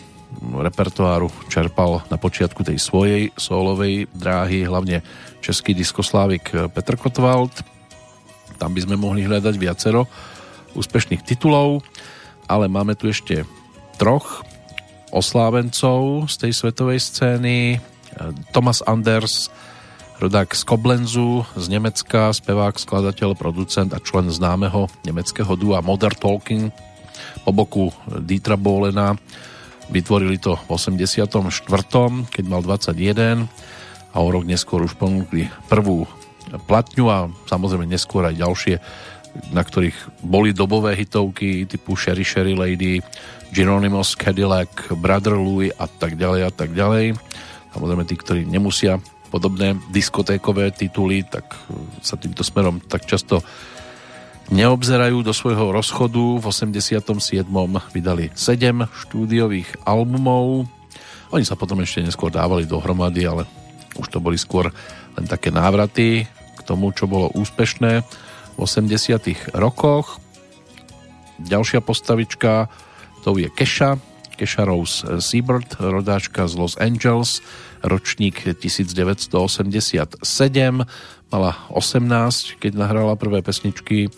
repertoáru čerpal na počiatku tej svojej solovej dráhy hlavne český diskoslávik Petr Kotwald. Tam by sme mohli hľadať viacero úspešných titulov, ale máme tu ešte troch oslávencov z tej svetovej scény. Thomas Anders, rodák z Koblenzu, z Nemecka, spevák, skladateľ, producent a člen známeho nemeckého dua Modern Talking po boku Dietra Bolena. Vytvorili to v 84., keď mal 21 a o rok neskôr už ponúkli prvú platňu a samozrejme neskôr aj ďalšie, na ktorých boli dobové hitovky typu Sherry Sherry Lady, Geronimo's Cadillac, Brother Louie a tak ďalej a tak ďalej. Samozrejme tí, ktorí nemusia podobné diskotékové tituly, tak e, sa týmto smerom tak často neobzerajú do svojho rozchodu. V 87. vydali 7 štúdiových albumov. Oni sa potom ešte neskôr dávali dohromady, ale už to boli skôr len také návraty k tomu, čo bolo úspešné v 80. rokoch. Ďalšia postavička to je Keša, Keša Rose Seabird, rodáčka z Los Angeles, ročník 1987, mala 18, keď nahrala prvé pesničky,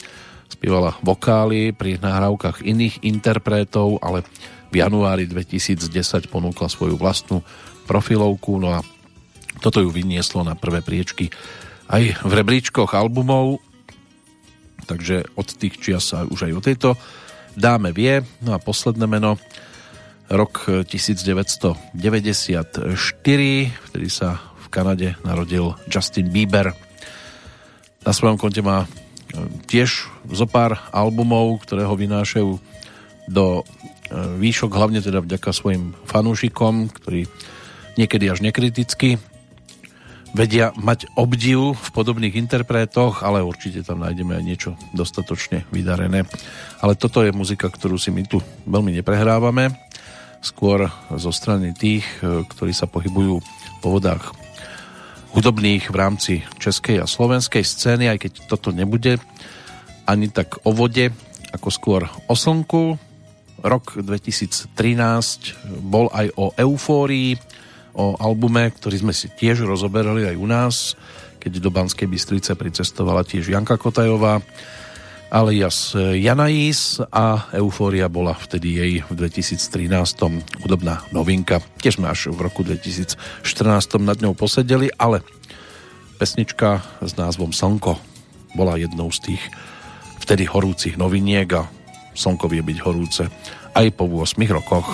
spievala vokály pri nahrávkach iných interpretov, ale v januári 2010 ponúkla svoju vlastnú profilovku, no a toto ju vynieslo na prvé priečky aj v rebríčkoch albumov, takže od tých čias sa už aj o tejto dáme vie. No a posledné meno rok 1994, vtedy sa v Kanade narodil Justin Bieber. Na svojom konte má e, tiež zo pár albumov, ktoré ho vynášajú do e, výšok, hlavne teda vďaka svojim fanúšikom, ktorí niekedy až nekriticky vedia mať obdiv v podobných interpretoch, ale určite tam nájdeme aj niečo dostatočne vydarené. Ale toto je muzika, ktorú si my tu veľmi neprehrávame. Skôr zo strany tých, e, ktorí sa pohybujú po vodách hudobných v rámci českej a slovenskej scény, aj keď toto nebude ani tak o vode, ako skôr o slnku. Rok 2013 bol aj o eufórii, o albume, ktorý sme si tiež rozoberali aj u nás, keď do Banskej Bystrice pricestovala tiež Janka Kotajová, alias Janais a Eufória bola vtedy jej v 2013 hudobná novinka. Tiež sme až v roku 2014 nad ňou posedeli, ale pesnička s názvom Slnko bola jednou z tých vtedy horúcich noviniek a Slnko vie byť horúce aj po 8 rokoch.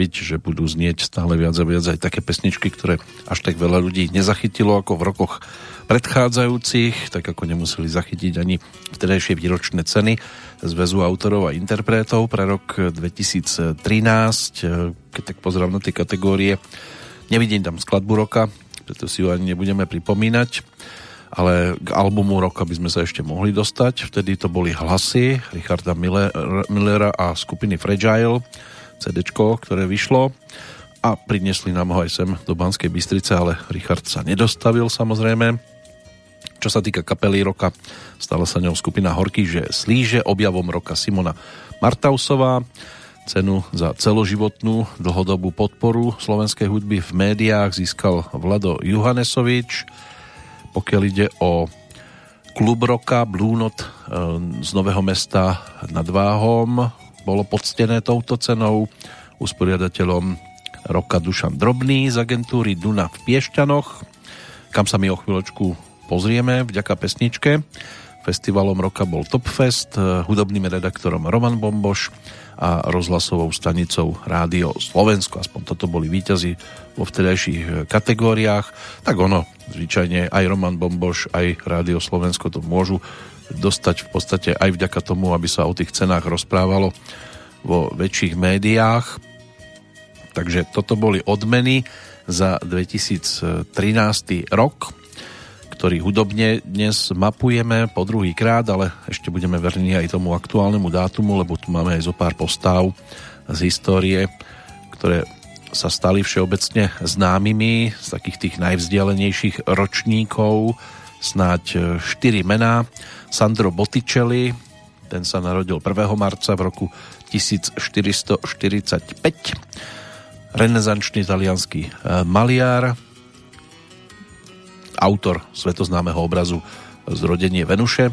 Byť, že budú znieť stále viac a viac aj také pesničky, ktoré až tak veľa ľudí nezachytilo ako v rokoch predchádzajúcich, tak ako nemuseli zachytiť ani vtedajšie výročné ceny Zväzu autorov a interpretov pre rok 2013. Keď tak pozerám na tie kategórie, nevidím tam skladbu roka, preto si ju ani nebudeme pripomínať ale k albumu roka by sme sa ešte mohli dostať. Vtedy to boli hlasy Richarda Millera a skupiny Fragile, CD, ktoré vyšlo a priniesli nám ho aj sem do Banskej Bystrice, ale Richard sa nedostavil samozrejme. Čo sa týka kapely roka, stala sa ňou skupina Horky, že slíže objavom roka Simona Martausová, cenu za celoživotnú dlhodobú podporu slovenskej hudby v médiách získal Vlado Juhanesovič, pokiaľ ide o klub roka Blue Note eh, z Nového mesta nad Váhom bolo poctené touto cenou usporiadateľom roka Dušan Drobný z agentúry Duna v Piešťanoch, kam sa my o chvíľočku pozrieme vďaka pesničke. Festivalom roka bol Topfest, eh, hudobným redaktorom Roman Bomboš a rozhlasovou stanicou Rádio Slovensko. Aspoň toto boli výťazy vo vtedajších eh, kategóriách. Tak ono, zvyčajne aj Roman Bomboš, aj Rádio Slovensko to môžu dostať v podstate aj vďaka tomu, aby sa o tých cenách rozprávalo vo väčších médiách. Takže toto boli odmeny za 2013 rok ktorý hudobne dnes mapujeme po druhý krát, ale ešte budeme verní aj tomu aktuálnemu dátumu, lebo tu máme aj zo pár postáv z histórie, ktoré sa stali všeobecne známymi z takých tých najvzdialenejších ročníkov, snáď 4 mená. Sandro Botticelli, ten sa narodil 1. marca v roku 1445. Renesančný talianský eh, maliar, autor svetoznámeho obrazu Zrodenie Venuše.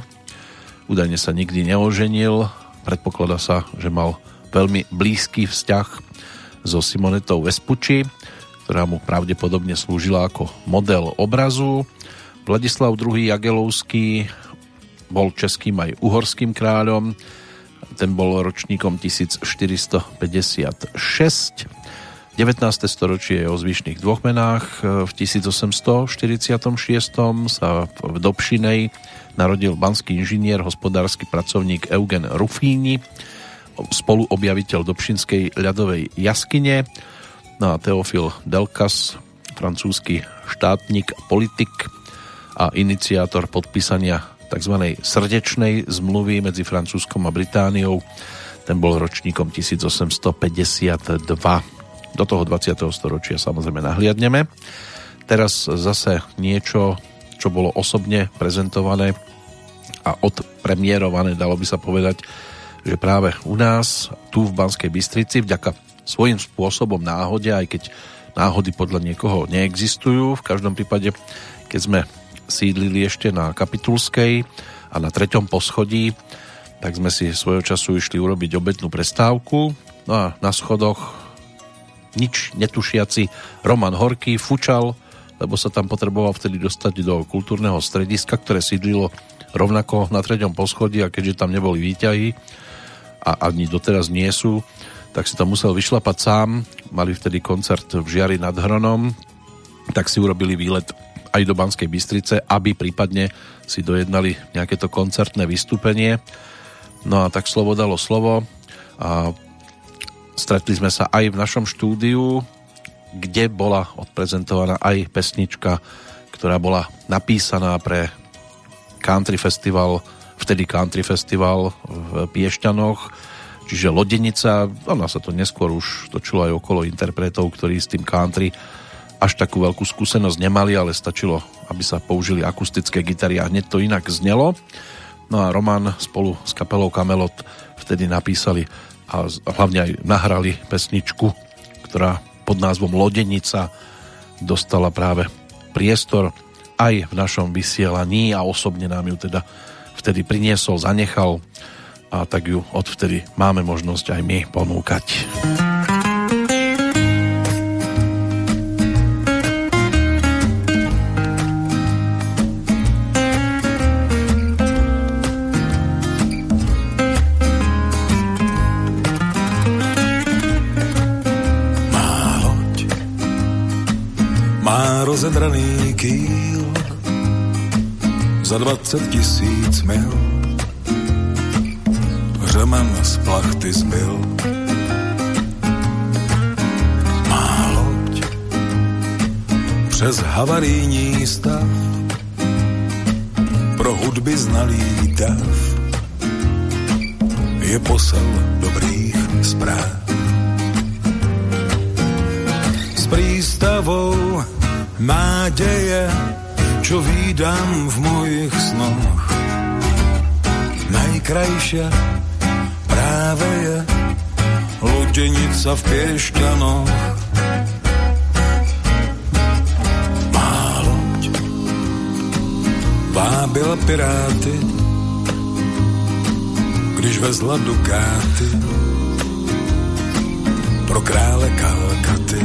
Údajne sa nikdy neoženil, predpokladá sa, že mal veľmi blízky vzťah so Simonetou Vespuči, ktorá mu pravdepodobne slúžila ako model obrazu. Vladislav II. Jagelovský bol českým aj uhorským kráľom, ten bol ročníkom 1456 19. storočie je o zvyšných dvoch menách. V 1846. sa v Dobšinej narodil banský inžinier, hospodársky pracovník Eugen Rufíni, spoluobjaviteľ Dobšinskej ľadovej jaskyne, no a Teofil Delkas, francúzsky štátnik, politik a iniciátor podpísania tzv. srdečnej zmluvy medzi Francúzskom a Britániou. Ten bol ročníkom 1852 do toho 20. storočia samozrejme nahliadneme. Teraz zase niečo, čo bolo osobne prezentované a odpremierované, dalo by sa povedať, že práve u nás, tu v Banskej Bystrici, vďaka svojím spôsobom náhode, aj keď náhody podľa niekoho neexistujú, v každom prípade, keď sme sídlili ešte na Kapitulskej a na treťom poschodí, tak sme si svojho času išli urobiť obednú prestávku. No a na schodoch nič netušiaci Roman Horký fučal, lebo sa tam potreboval vtedy dostať do kultúrneho strediska, ktoré sídlilo rovnako na treťom poschodí a keďže tam neboli výťahy a ani doteraz nie sú, tak si to musel vyšlapať sám. Mali vtedy koncert v Žiari nad Hronom, tak si urobili výlet aj do Banskej Bystrice, aby prípadne si dojednali nejaké to koncertné vystúpenie. No a tak slovo dalo slovo a Stretli sme sa aj v našom štúdiu, kde bola odprezentovaná aj pesnička, ktorá bola napísaná pre Country Festival, vtedy Country Festival v Piešťanoch, čiže Lodenica, ona sa to neskôr už točilo aj okolo interpretov, ktorí s tým country až takú veľkú skúsenosť nemali, ale stačilo, aby sa použili akustické gitary a hneď to inak znelo. No a Roman spolu s kapelou Kamelot vtedy napísali a hlavne aj nahrali pesničku, ktorá pod názvom Lodenica dostala práve priestor aj v našom vysielaní a osobne nám ju teda vtedy priniesol, zanechal a tak ju odvtedy máme možnosť aj my ponúkať. Rozebraný kýl za 20 tisíc mil. Řemen z plachty zbyl. Má loď přes havarijní stav pro hudby znalý dav je posel dobrých zpráv. S prístavou nádeje čo vídam v mojich snoch. Najkrajšia práve je lodenica v Piešťanoch. Má loď vábila piráty, když vezla Dukáty pro krále Kalkaty.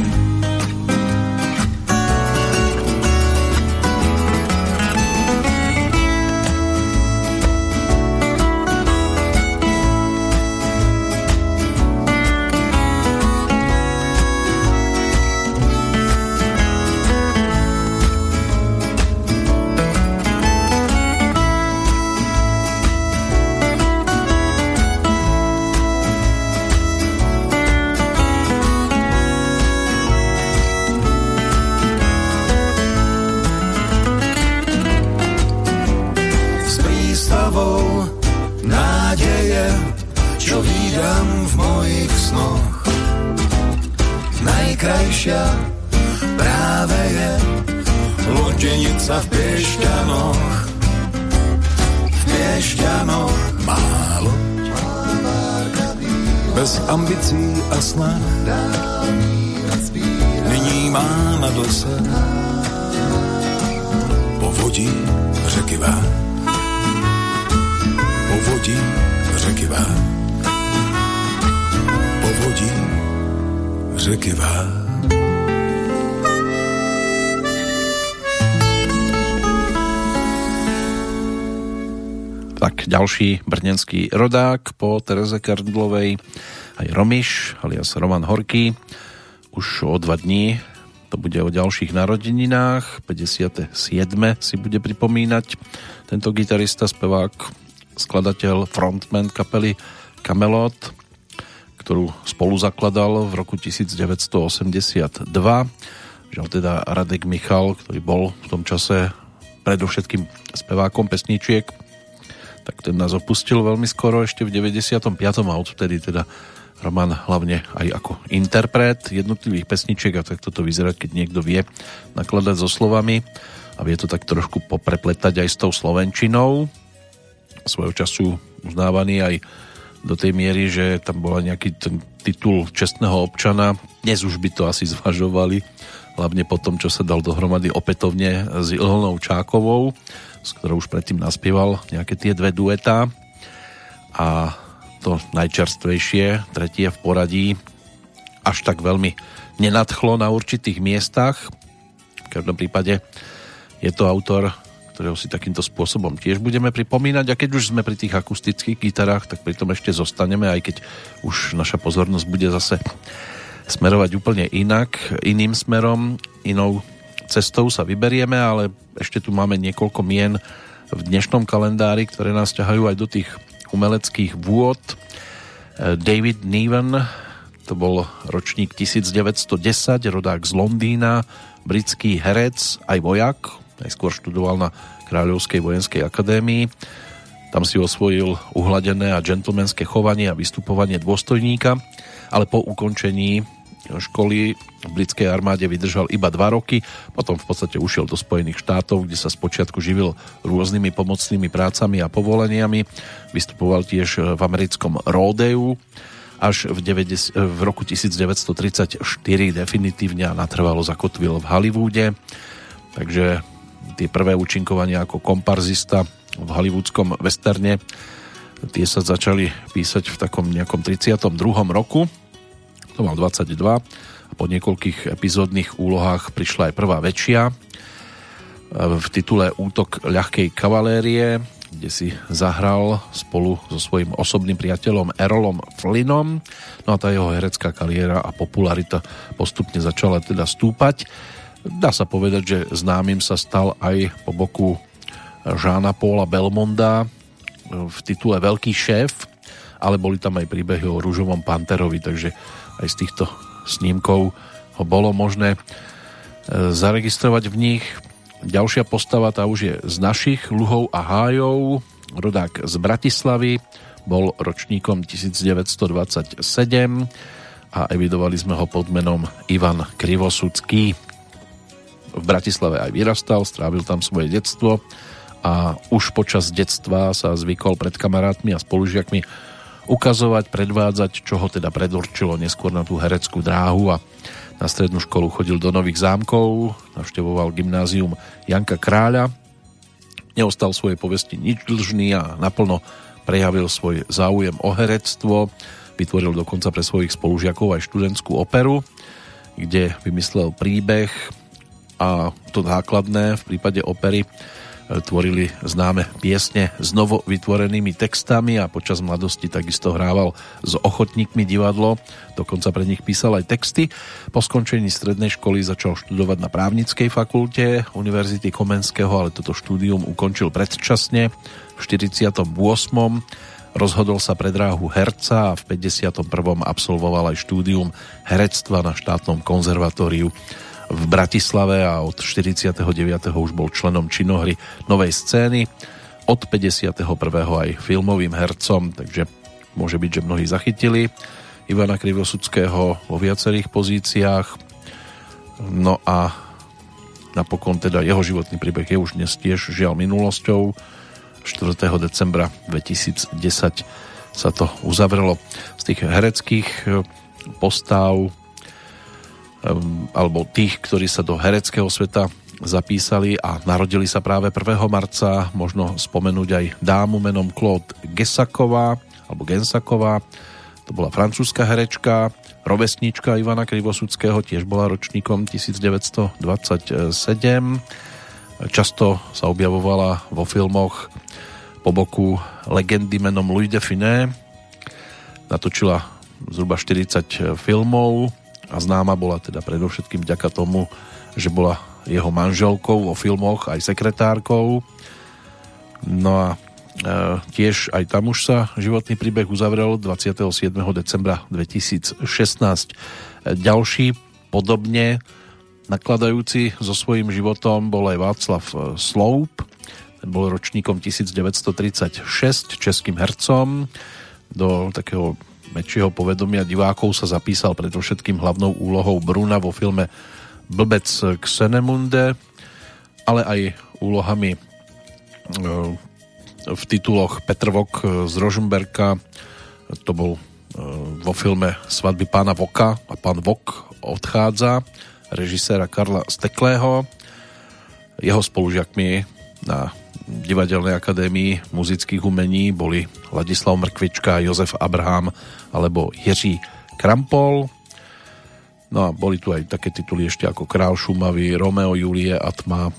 Brnenský rodák po Tereze Kardlovej, aj Romiš, alias Roman Horký. Už o dva dní to bude o ďalších narodeninách, 57. si bude pripomínať tento gitarista, spevák, skladateľ, frontman kapely Camelot, ktorú spolu zakladal v roku 1982. Žiaľ teda Radek Michal, ktorý bol v tom čase predovšetkým spevákom pesničiek, tak ten nás opustil veľmi skoro, ešte v 95. a odvtedy teda Roman hlavne aj ako interpret jednotlivých pesničiek a tak toto vyzerá, keď niekto vie nakladať so slovami a vie to tak trošku poprepletať aj s tou slovenčinou. Svojho času uznávaný aj do tej miery, že tam bola nejaký ten titul čestného občana. Dnes už by to asi zvažovali, hlavne po tom, čo sa dal dohromady opätovne s Ilhonou Čákovou s ktorou už predtým naspieval nejaké tie dve duetá a to najčerstvejšie, tretie v poradí, až tak veľmi nenadchlo na určitých miestach. V každom prípade je to autor, ktorého si takýmto spôsobom tiež budeme pripomínať a keď už sme pri tých akustických gitarách, tak pri tom ešte zostaneme, aj keď už naša pozornosť bude zase smerovať úplne inak, iným smerom, inou cestou sa vyberieme, ale ešte tu máme niekoľko mien v dnešnom kalendári, ktoré nás ťahajú aj do tých umeleckých vôd. E, David Niven, to bol ročník 1910, rodák z Londýna, britský herec, aj vojak, najskôr študoval na Kráľovskej vojenskej akadémii. Tam si osvojil uhladené a džentlmenské chovanie a vystupovanie dôstojníka, ale po ukončení školy v britskej armáde vydržal iba dva roky, potom v podstate ušiel do Spojených štátov, kde sa spočiatku živil rôznymi pomocnými prácami a povoleniami. Vystupoval tiež v americkom Rodeu, až v, 90, v roku 1934 definitívne natrvalo zakotvil v Hollywoode. Takže tie prvé účinkovania ako komparzista v hollywoodskom westerne tie sa začali písať v takom nejakom 32. roku to mal 22 a po niekoľkých epizódnych úlohách prišla aj prvá väčšia v titule Útok ľahkej kavalérie, kde si zahral spolu so svojím osobným priateľom Erolom Flynnom. No a tá jeho herecká kariéra a popularita postupne začala teda stúpať. Dá sa povedať, že známym sa stal aj po boku Žána Paula Belmonda v titule Veľký šéf, ale boli tam aj príbehy o rúžovom panterovi, takže aj z týchto snímkov ho bolo možné e, zaregistrovať v nich. Ďalšia postava, tá už je z našich luhov a hájov, rodák z Bratislavy, bol ročníkom 1927 a evidovali sme ho pod menom Ivan Krivosudský. V Bratislave aj vyrastal, strávil tam svoje detstvo a už počas detstva sa zvykol pred kamarátmi a spolužiakmi ukazovať, predvádzať, čo ho teda predurčilo neskôr na tú hereckú dráhu a na strednú školu chodil do Nových zámkov, navštevoval gymnázium Janka Kráľa, neostal svojej povesti nič dlžný a naplno prejavil svoj záujem o herectvo, vytvoril dokonca pre svojich spolužiakov aj študentskú operu, kde vymyslel príbeh a to základné v prípade opery tvorili známe piesne s novo vytvorenými textami a počas mladosti takisto hrával s ochotníkmi divadlo, dokonca pre nich písal aj texty. Po skončení strednej školy začal študovať na právnickej fakulte Univerzity Komenského, ale toto štúdium ukončil predčasne v 48. Rozhodol sa pre dráhu herca a v 51. absolvoval aj štúdium herectva na štátnom konzervatóriu v Bratislave a od 49. už bol členom činohry Novej scény, od 51. aj filmovým hercom, takže môže byť, že mnohí zachytili Ivana Krivosudského vo viacerých pozíciách. No a napokon teda jeho životný príbeh je už dnes tiež žiaľ minulosťou. 4. decembra 2010 sa to uzavrelo. Z tých hereckých postáv Ehm, alebo tých, ktorí sa do hereckého sveta zapísali a narodili sa práve 1. marca, možno spomenúť aj dámu menom Claude Gesaková, alebo Gensaková, to bola francúzska herečka, rovesnička Ivana Krivosudského, tiež bola ročníkom 1927. Často sa objavovala vo filmoch po boku legendy menom Louis de Finé. Natočila zhruba 40 filmov, a známa bola teda predovšetkým vďaka tomu, že bola jeho manželkou vo filmoch, aj sekretárkou. No a e, tiež aj tam už sa životný príbeh uzavrel 27. decembra 2016. Ďalší podobne nakladajúci so svojím životom bol aj Václav Sloup, ten bol ročníkom 1936, českým hercom. Do takého väčšieho povedomia divákov sa zapísal predovšetkým hlavnou úlohou Bruna vo filme Blbec Xenemunde, ale aj úlohami e, v tituloch Petrvok z Rožmberka, to bol e, vo filme Svadby pána Voka a pán Vok odchádza, režiséra Karla Steklého. Jeho spolužiakmi na Divadelnej akadémii muzických umení boli Ladislav Mrkvička, Jozef Abraham alebo Jiří Krampol. No a boli tu aj také tituly ešte ako Král Šumavy, Romeo, Julie, Atma, e,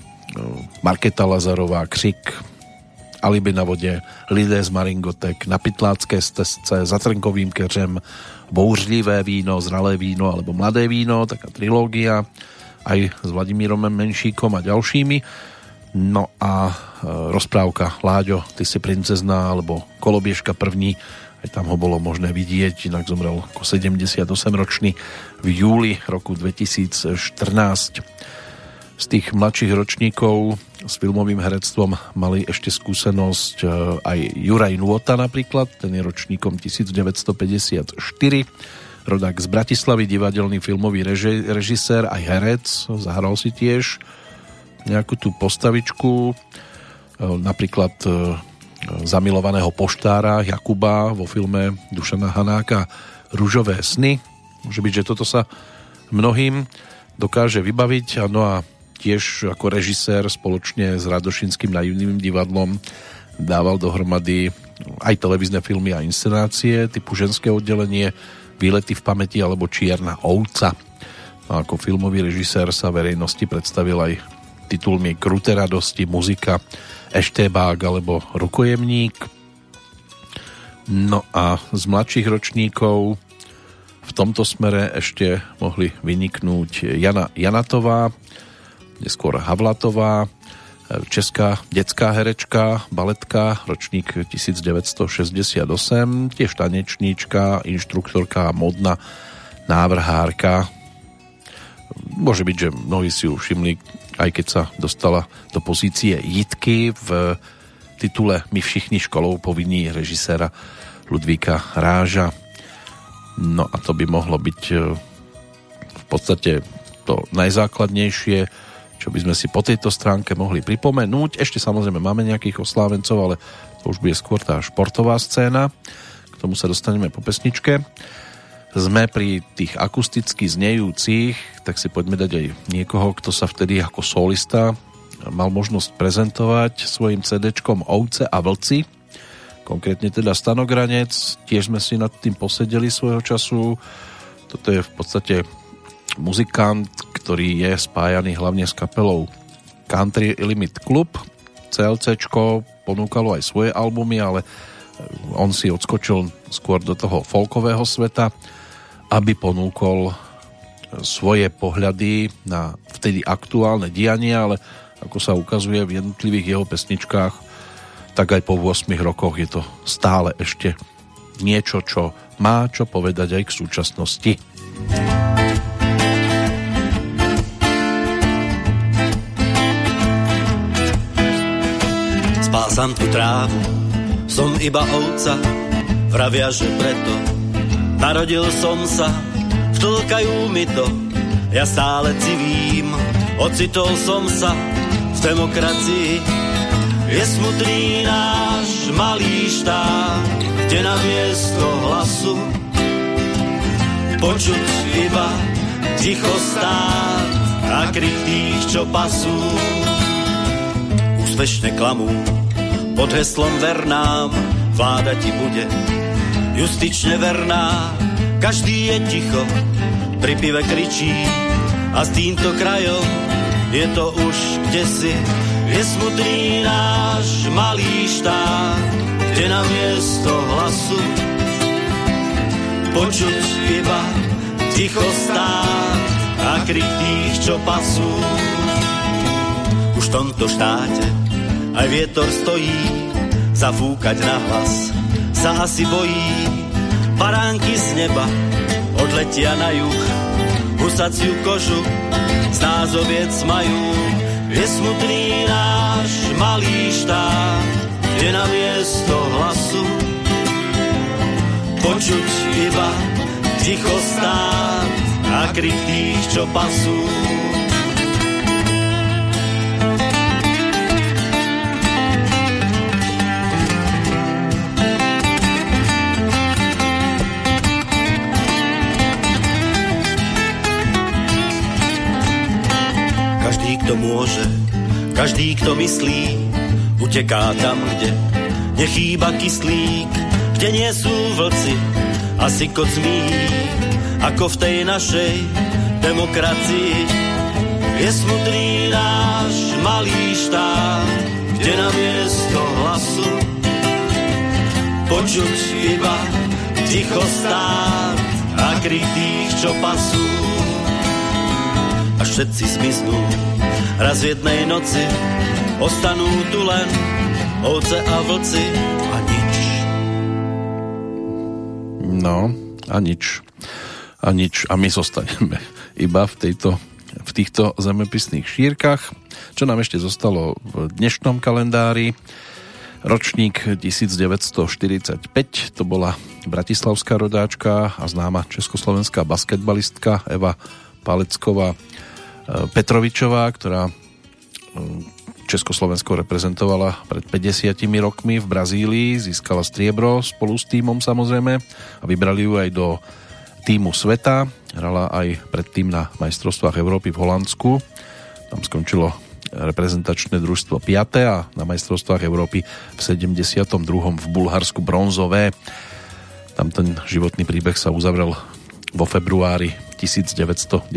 Marketa Lazarová, Křik, Aliby na vode, Lidé z Maringotek, Na pytlácké stezce, Za trnkovým keřem, Bouřlivé víno, Zralé víno alebo Mladé víno, taká trilógia, aj s Vladimírom Menšíkom a ďalšími. No a e, rozprávka Láďo, ty si princezná, alebo Kolobiežka první, aj tam ho bolo možné vidieť, inak zomrel ako 78-ročný v júli roku 2014. Z tých mladších ročníkov s filmovým herectvom mali ešte skúsenosť e, aj Juraj Nuota napríklad, ten je ročníkom 1954, rodák z Bratislavy, divadelný filmový režisér, aj herec, zahral si tiež nejakú tú postavičku, e, napríklad e, zamilovaného poštára Jakuba vo filme Dušana Hanáka Rúžové sny. Môže byť, že toto sa mnohým dokáže vybaviť. No a tiež ako režisér spoločne s Radošinským naivným divadlom dával dohromady aj televízne filmy a inscenácie typu ženské oddelenie, výlety v pamäti alebo Čierna ovca. A ako filmový režisér sa verejnosti predstavil aj titulmi Kruté radosti, muzika, Eštebák alebo Rukojemník. No a z mladších ročníkov v tomto smere ešte mohli vyniknúť Jana Janatová, neskôr Havlatová, česká detská herečka, baletka, ročník 1968, tiež tanečníčka, inštruktorka, modná návrhárka. Môže byť, že mnohí si ju všimli, aj keď sa dostala do pozície Jitky v titule My všichni školou povinní režiséra Ludvíka Ráža. No a to by mohlo byť e, v podstate to najzákladnejšie, čo by sme si po tejto stránke mohli pripomenúť. Ešte samozrejme máme nejakých oslávencov, ale to už bude skôr tá športová scéna. K tomu sa dostaneme po pesničke. Sme pri tých akusticky znejúcich, tak si poďme dať aj niekoho, kto sa vtedy ako solista mal možnosť prezentovať svojim CDčkom Ovce a Vlci. Konkrétne teda Stanogranec, tiež sme si nad tým posedeli svojho času. Toto je v podstate muzikant, ktorý je spájaný hlavne s kapelou Country Limit Club. CLC ponúkalo aj svoje albumy, ale on si odskočil skôr do toho folkového sveta, aby ponúkol svoje pohľady na vtedy aktuálne dianie, ale ako sa ukazuje v jednotlivých jeho pesničkách, tak aj po 8 rokoch je to stále ešte niečo, čo má čo povedať aj k súčasnosti. Pásam tu trávu, som iba ovca, vravia, že preto narodil som sa, vtlkajú mi to, ja stále civím, ocitol som sa v demokracii. Je smutný náš malý štát, kde na miesto hlasu počuť iba ticho stát a krik tých, čo pasú, úspešne klamú pod heslom vernám vláda ti bude justične verná. Každý je ticho, pri pive kričí a s týmto krajom je to už kde si. Je smutný náš malý štát, kde na miesto hlasu počuť iba ticho stát a krik tých, čo pasú. Už v tomto štáte aj vietor stojí, zafúkať na hlas sa asi bojí. Paránky z neba odletia na juh, husaciu kožu z nás oviec majú. Je smutný náš malý štát, kde na miesto hlasu počuť iba ticho stát a krik tých, čo pasú. Kto môže, každý, kto myslí, uteká tam, kde nechýba kyslík, kde nie sú vlci a kot zmí, ako v tej našej demokracii. Je smutný náš malý štát, kde na miesto hlasu počuť iba ticho stát a krytých, čo pasú všetci zmiznú Raz v jednej noci ostanú tu len ovce a vlci a nič. No, a nič. A nič. A my zostaneme iba v, tejto, v týchto zemepisných šírkach. Čo nám ešte zostalo v dnešnom kalendári? Ročník 1945, to bola bratislavská rodáčka a známa československá basketbalistka Eva Palecková Petrovičová, ktorá um, Československo reprezentovala pred 50 rokmi v Brazílii, získala striebro spolu s týmom samozrejme a vybrali ju aj do týmu sveta. Hrala aj predtým na majstrovstvách Európy v Holandsku. Tam skončilo reprezentačné družstvo 5. a na majstrovstvách Európy v 72. v Bulharsku bronzové. Tam ten životný príbeh sa uzavrel vo februári 1997.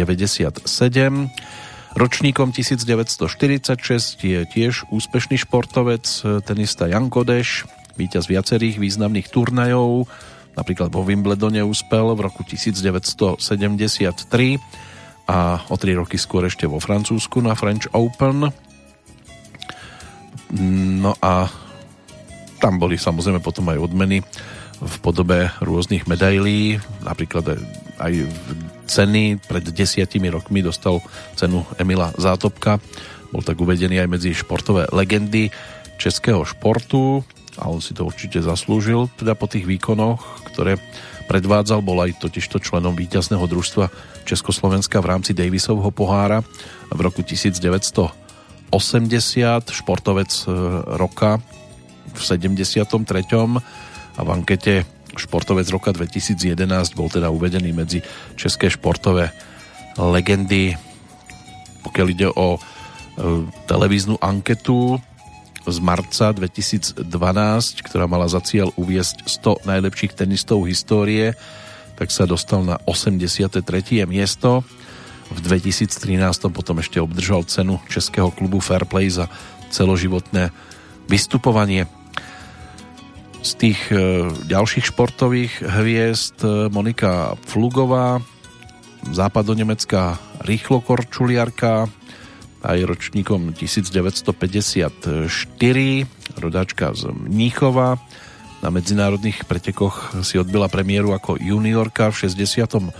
Ročníkom 1946 je tiež úspešný športovec, tenista Jan Kodeš, víťaz viacerých významných turnajov, napríklad vo Wimbledone úspel v roku 1973 a o tri roky skôr ešte vo Francúzsku na French Open. No a tam boli samozrejme potom aj odmeny v podobe rôznych medailí, napríklad aj ceny. Pred desiatimi rokmi dostal cenu Emila Zátopka. Bol tak uvedený aj medzi športové legendy českého športu a on si to určite zaslúžil teda po tých výkonoch, ktoré predvádzal, bol aj totižto členom víťazného družstva Československa v rámci Davisovho pohára v roku 1980, športovec e, roka v 73. a v ankete športovec roka 2011 bol teda uvedený medzi české športové legendy. Pokiaľ ide o e, televíznu anketu z marca 2012, ktorá mala za cieľ uviesť 100 najlepších tenistov histórie, tak sa dostal na 83. miesto. V 2013 potom ešte obdržal cenu Českého klubu Fairplay za celoživotné vystupovanie. Z tých e, ďalších športových hviezd e, Monika Flugová, západonemecká rýchlokorčuliarka, aj ročníkom 1954, rodáčka z Mníchova. Na medzinárodných pretekoch si odbila premiéru ako juniorka v 68.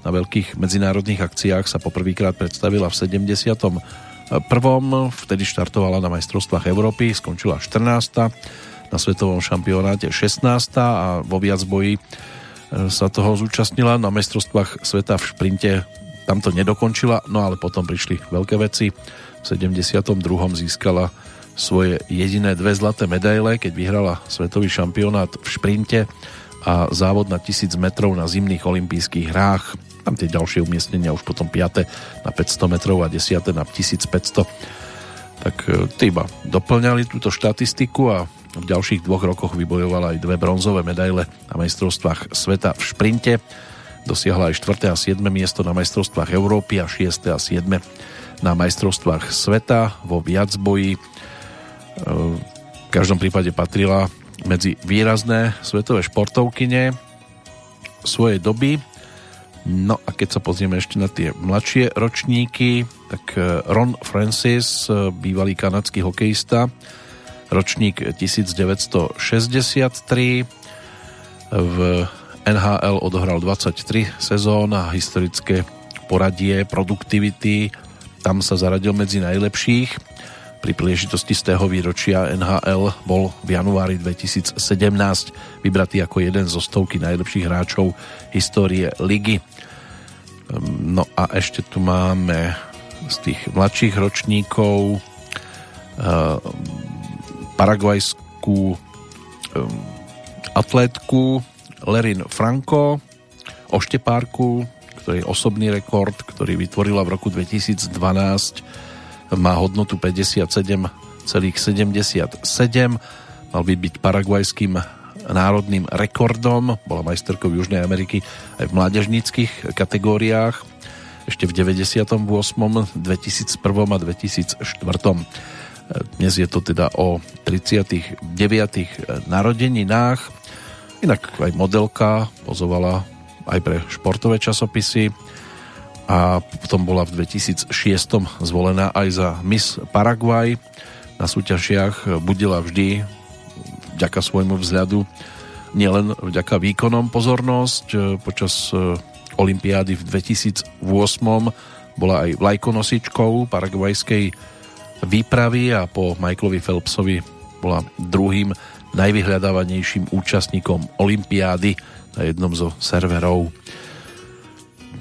Na veľkých medzinárodných akciách sa poprvýkrát predstavila v 71. Vtedy štartovala na majstrovstvách Európy, skončila 14. Na svetovom šampionáte 16. a vo viac boji e, sa toho zúčastnila na majstrovstvách sveta v šprinte tam to nedokončila, no ale potom prišli veľké veci. V 72. získala svoje jediné dve zlaté medaile, keď vyhrala svetový šampionát v šprinte a závod na 1000 metrov na zimných olympijských hrách. Tam tie ďalšie umiestnenia už potom 5. na 500 metrov a 10. na 1500. Tak e, tí doplňali túto štatistiku a v ďalších dvoch rokoch vybojovala aj dve bronzové medaile na majstrovstvách sveta v šprinte Dosiahla aj 4. a 7. miesto na majstrovstvách Európy a 6. a 7. na majstrovstvách sveta vo viacboji. E, v každom prípade patrila medzi výrazné svetové športovkyne svojej doby. No a keď sa pozrieme ešte na tie mladšie ročníky, tak e, Ron Francis, e, bývalý kanadský hokejista, ročník 1963, v NHL odohral 23 sezón a historické poradie produktivity tam sa zaradil medzi najlepších. Pri príležitosti z tého výročia NHL bol v januári 2017 vybratý ako jeden zo stovky najlepších hráčov histórie ligy. No a ešte tu máme z tých mladších ročníkov uh, paraguajskú um, atlétku Lerin Franco o štepárku, ktorý je osobný rekord, ktorý vytvorila v roku 2012 má hodnotu 57,77 mal by byť paraguajským národným rekordom bola majsterkou Južnej Ameriky aj v mládežníckých kategóriách ešte v 98., 2001 a 2004. Dnes je to teda o 39. narodeninách Inak aj modelka pozovala aj pre športové časopisy a potom bola v 2006 zvolená aj za Miss Paraguay. Na súťažiach budila vždy vďaka svojmu vzhľadu nielen vďaka výkonom pozornosť. Počas e, Olympiády v 2008 bola aj vlajkonosičkou paraguajskej výpravy a po Michaelovi Phelpsovi bola druhým najvyhľadávanejším účastníkom Olympiády na jednom zo serverov.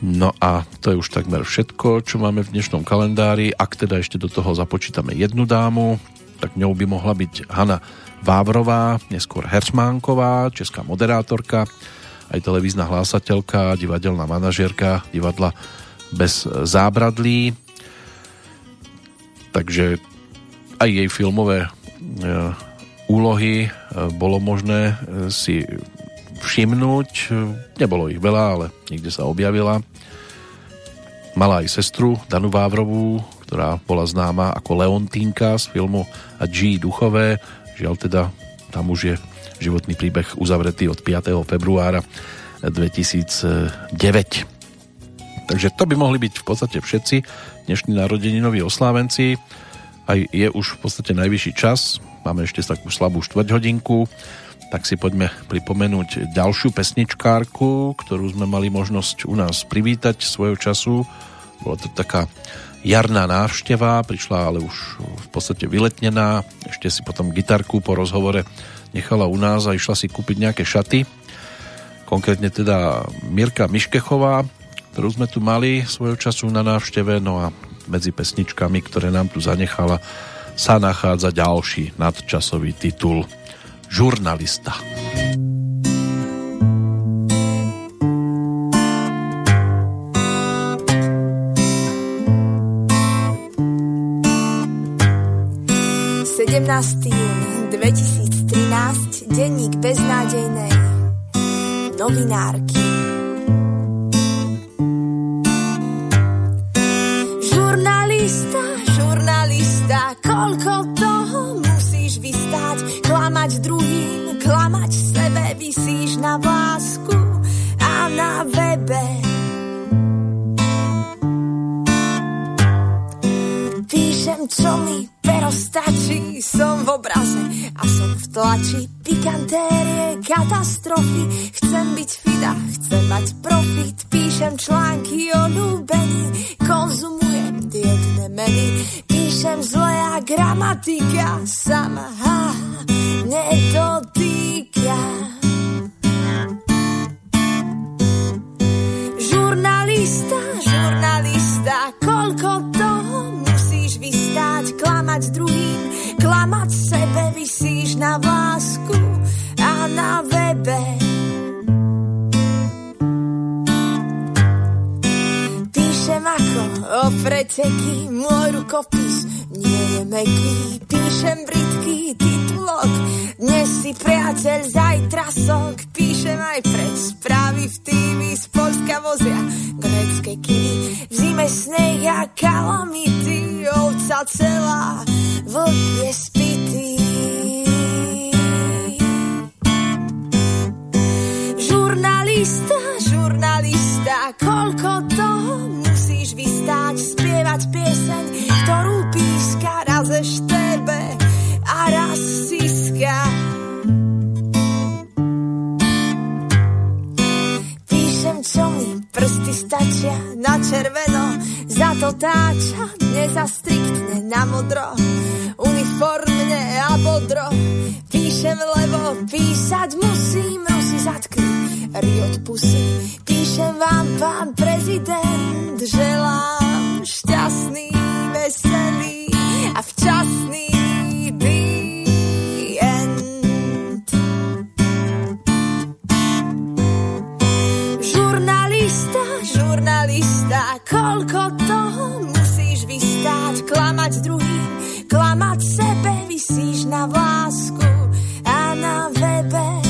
No a to je už takmer všetko, čo máme v dnešnom kalendári. Ak teda ešte do toho započítame jednu dámu, tak ňou by mohla byť Hanna Vávrová, neskôr Heršmánková, česká moderátorka, aj televízna hlásateľka, divadelná manažérka divadla bez zábradlí. Takže aj jej filmové e, úlohy e, bolo možné e, si všimnúť. Nebolo ich veľa, ale niekde sa objavila. Mala aj sestru Danu Vávrovú, ktorá bola známa ako Leontínka z filmu a G. Duchové. Žiaľ teda, tam už je životný príbeh uzavretý od 5. februára 2009. Takže to by mohli byť v podstate všetci dnešní narodeninoví oslávenci. Aj je už v podstate najvyšší čas. Máme ešte takú slabú štvrť hodinku tak si poďme pripomenúť ďalšiu pesničkárku, ktorú sme mali možnosť u nás privítať svojho času. Bola to taká jarná návšteva, prišla ale už v podstate vyletnená. Ešte si potom gitarku po rozhovore nechala u nás a išla si kúpiť nejaké šaty. Konkrétne teda Mirka Miškechová, ktorú sme tu mali svojho času na návšteve, no a medzi pesničkami, ktoré nám tu zanechala, sa nachádza ďalší nadčasový titul – žurnalista. jún 2013, denník beznádejnej novinárky. Klamať druhý klamať sebe, vysíš na vlásku a na webe. Píšem, čo mi pero stačí, som v obraze a som v tlači. Pikantérie, katastrofy, chcem byť fida, chcem mať profit. Píšem články o ľúbení, konzumujem dietné meny. Píšem zle a gramatika sama, ha, nedotýka. Žurnalista, žurnalista, koľko toho musíš vystáť, klamať druhým, klamať sebe, vysíš na vlásku a na webe. Píšem ako o preteky, môj rukopis nie je meký. Píšem britký titulok, dnes si priateľ, zajtra sok. Píšem aj pre správy v TV z Polska vozia grecké kiny. V zime sneh a kalamity, ovca celá, vlk je spitý. Žurnalista, žurnalista, koľko toho vystáť, spievať pieseň, ktorú píska raz eštebe a raz siska. Píšem, čo mi prsty stačia na červeno, za to táča, nezastriktne na modro, uniformne a bodro. Píšem, lebo písať musím, rusy zatknú, riot pusy. Píšem vám, pán prezident, želám šťastný, veselý a včasný the end. Žurnalista, žurnalista, koľko toho musíš vystáť, klamať druhým, klamať sebe, vysíš na vlásku a na webe.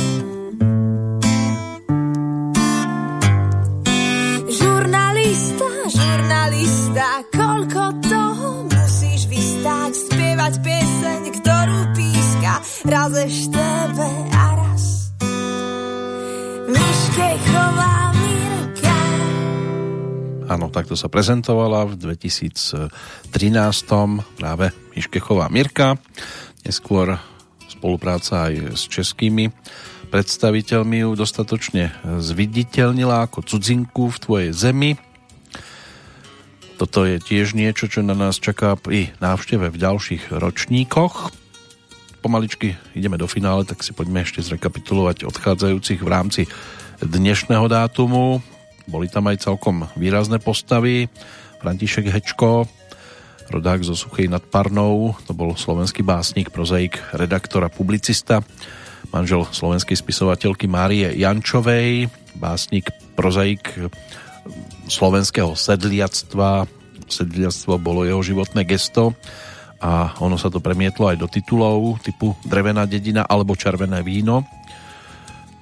Koľko toho musíš vystáť, spievať pieseň, ktorú píska raz eštebe a raz. Miške chová Mirka. Áno, takto sa prezentovala v 2013 práve Miškechová Mirka. Neskôr spolupráca aj s českými predstaviteľmi ju dostatočne zviditeľnila ako cudzinku v tvojej zemi. Toto je tiež niečo, čo na nás čaká pri návšteve v ďalších ročníkoch. Pomaličky ideme do finále, tak si poďme ešte zrekapitulovať odchádzajúcich v rámci dnešného dátumu. Boli tam aj celkom výrazné postavy. František Hečko, rodák zo Suchej nad Parnou, to bol slovenský básnik, prozaik, redaktor a publicista, manžel slovenskej spisovateľky Márie Jančovej, básnik, prozaik slovenského sedliactva. Sedliactvo bolo jeho životné gesto a ono sa to premietlo aj do titulov typu Drevená dedina alebo Červené víno.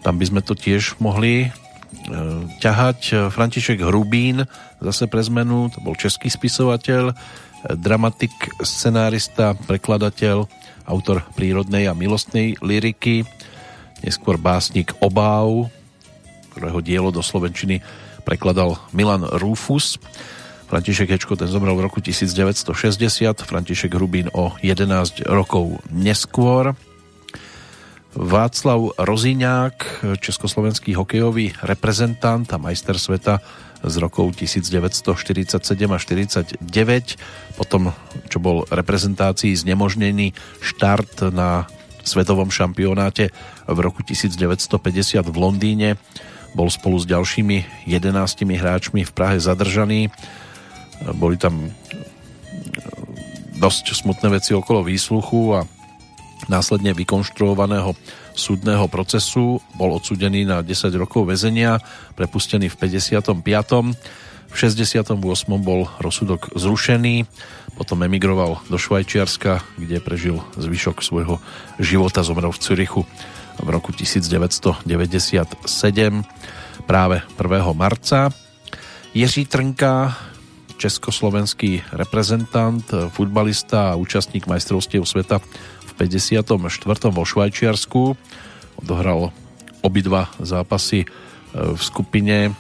Tam by sme to tiež mohli e, ťahať. František Hrubín, zase pre zmenu, to bol český spisovateľ, dramatik, scenárista, prekladateľ, autor prírodnej a milostnej lyriky, neskôr básnik Obáv, ktorého dielo do Slovenčiny prekladal Milan Rufus. František Hečko ten zomrel v roku 1960, František Hrubín o 11 rokov neskôr. Václav Roziňák, československý hokejový reprezentant a majster sveta z rokov 1947 a 49. Potom, čo bol reprezentácii znemožnený štart na svetovom šampionáte v roku 1950 v Londýne, bol spolu s ďalšími 11 hráčmi v Prahe zadržaný boli tam e, dosť smutné veci okolo výsluchu a následne vykonštruovaného súdneho procesu bol odsudený na 10 rokov väzenia, prepustený v 55. V 68. bol rozsudok zrušený, potom emigroval do Švajčiarska, kde prežil zvyšok svojho života, zomrel v Cürichu v roku 1997 práve 1. marca. Jiří Trnka československý reprezentant, futbalista a účastník majstrovstiev sveta v 54. vo Švajčiarsku. Odohral obidva zápasy e, v skupine e,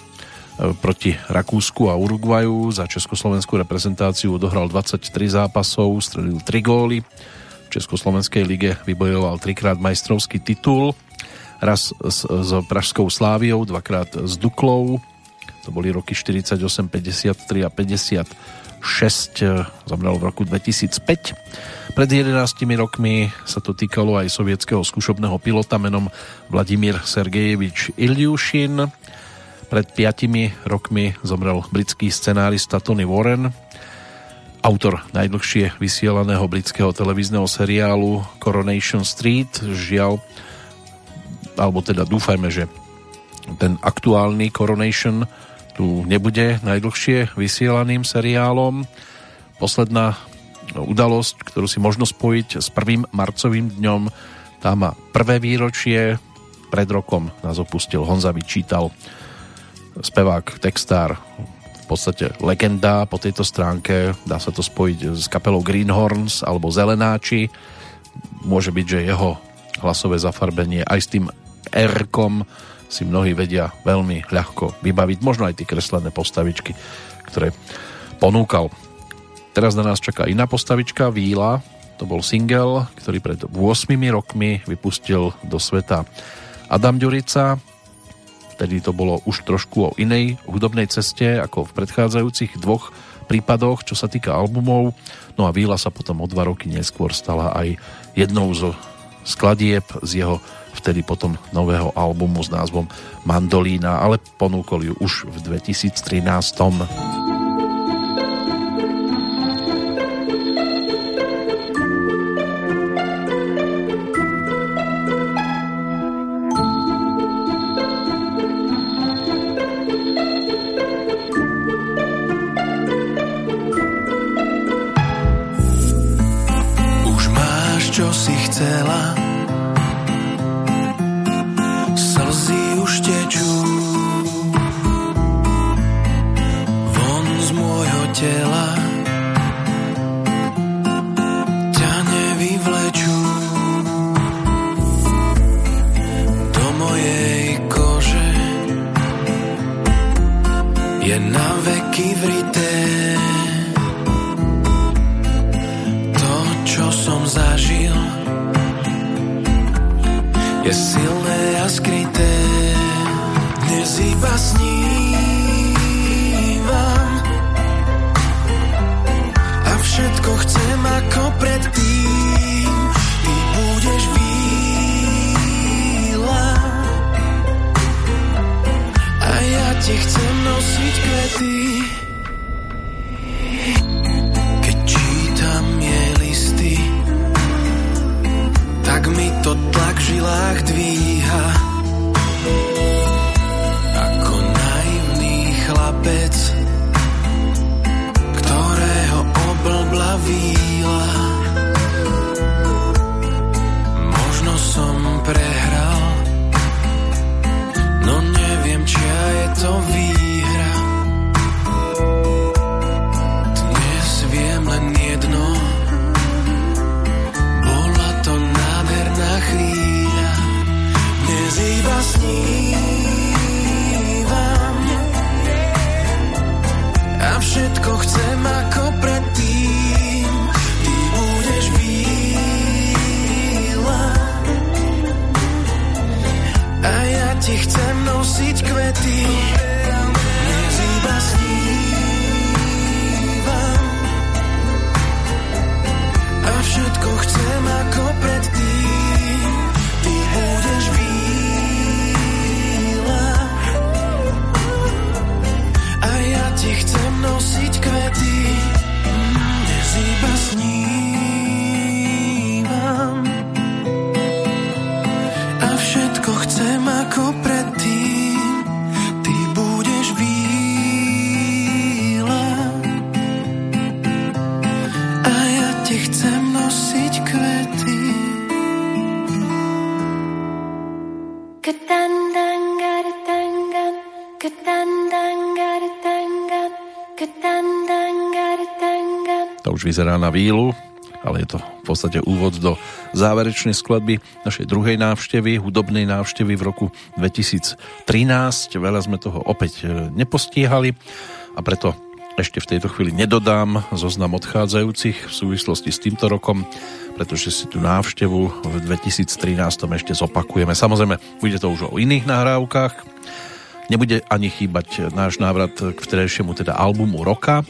proti Rakúsku a Uruguaju. Za československú reprezentáciu odohral 23 zápasov, strelil 3 góly. Československej lige vybojoval trikrát majstrovský titul. Raz s, s Pražskou Sláviou, dvakrát s Duklou, to boli roky 48, 53 a 56, eh, zomrel v roku 2005. Pred 11 rokmi sa to týkalo aj sovietského skúšobného pilota menom Vladimír Sergejevič Ilyushin. Pred 5 rokmi zomrel britský scenárista Tony Warren, autor najdlhšie vysielaného britského televízneho seriálu Coronation Street. Žiaľ, alebo teda dúfajme, že ten aktuálny Coronation tu nebude najdlhšie vysielaným seriálom. Posledná udalosť, ktorú si možno spojiť s prvým marcovým dňom, tá má prvé výročie. Pred rokom nás opustil Honza Vyčítal, spevák, textár, podstate legenda po tejto stránke. Dá sa to spojiť s kapelou Greenhorns alebo Zelenáči. Môže byť, že jeho hlasové zafarbenie aj s tým r si mnohí vedia veľmi ľahko vybaviť. Možno aj tie kreslené postavičky, ktoré ponúkal. Teraz na nás čaká iná postavička, Víla. To bol single, ktorý pred 8 rokmi vypustil do sveta Adam Ďurica. Vtedy to bolo už trošku o inej hudobnej ceste, ako v predchádzajúcich dvoch prípadoch, čo sa týka albumov. No a Víla sa potom o dva roky neskôr stala aj jednou zo skladieb z jeho vtedy potom nového albumu s názvom Mandolína, ale ponúkol ju už v 2013. jedno. Bola to nádherná chvíľa. Dnes iba snívam A všetko chcem vyzerá na vílu, ale je to v podstate úvod do záverečnej skladby našej druhej návštevy, hudobnej návštevy v roku 2013. Veľa sme toho opäť e, nepostíhali a preto ešte v tejto chvíli nedodám zoznam odchádzajúcich v súvislosti s týmto rokom, pretože si tú návštevu v 2013 ešte zopakujeme. Samozrejme, bude to už o iných nahrávkach. Nebude ani chýbať náš návrat k vtedajšiemu teda albumu roka,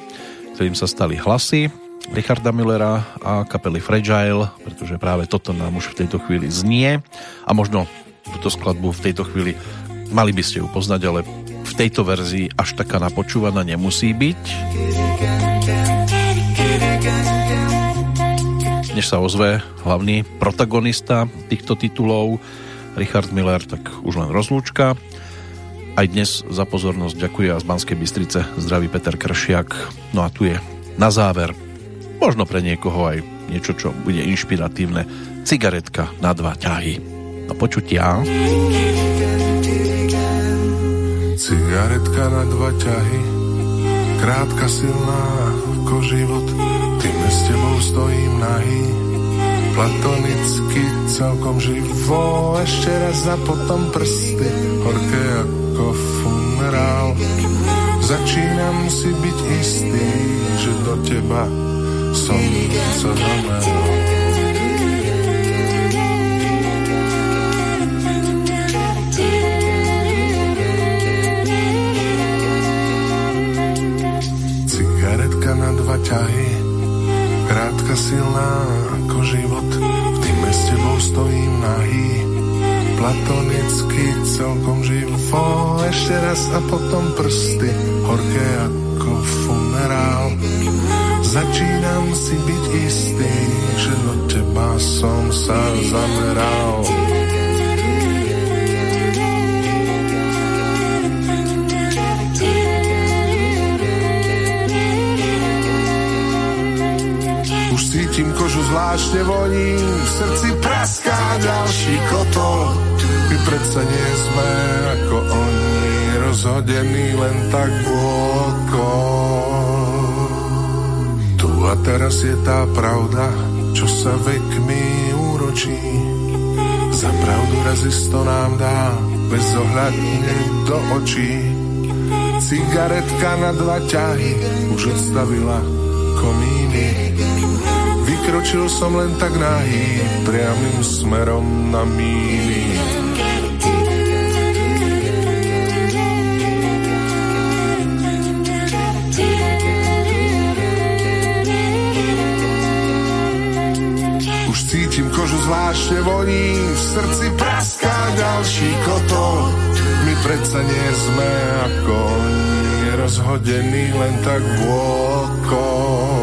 ktorým sa stali hlasy Richarda Millera a kapely Fragile, pretože práve toto nám už v tejto chvíli znie a možno túto skladbu v tejto chvíli mali by ste ju poznať, ale v tejto verzii až taká napočúvaná nemusí byť. Než sa ozve hlavný protagonista týchto titulov, Richard Miller, tak už len rozlúčka. Aj dnes za pozornosť ďakuje a z Banskej Bystrice zdraví Peter Kršiak. No a tu je na záver možno pre niekoho aj niečo, čo bude inšpiratívne. Cigaretka na dva ťahy. Do počutia. Cigaretka na dva ťahy, krátka silná ako život, tým s tebou stojím nahý. Platonicky celkom živo, ešte raz a potom prsty, horké ako funerál. Začínam si byť istý, že do teba som sa zameral. Cigaretka na dva ťahy, krátka silná ako v týme s tebou nahý. Platonicky celkom živo, ešte raz a potom prsty, horké ako funerál. Začínam si byť istý, že do teba som sa zameral. Už cítim kožu zvláštne voní, v srdci praská ďalší kotol. My predsa nie sme ako oni, rozhodení len tak okolo. A teraz je tá pravda, čo sa vekmi úročí. Za pravdu raz isto nám dá, bezohľadne do očí. Cigaretka na dva ťahy už odstavila komíny. Vykročil som len tak nahý, priamým smerom na míny. Zvláštne voní, v srdci praská ďalší kotol. My predsa nie sme ako oni, rozhodení len tak vôkol. Ooh,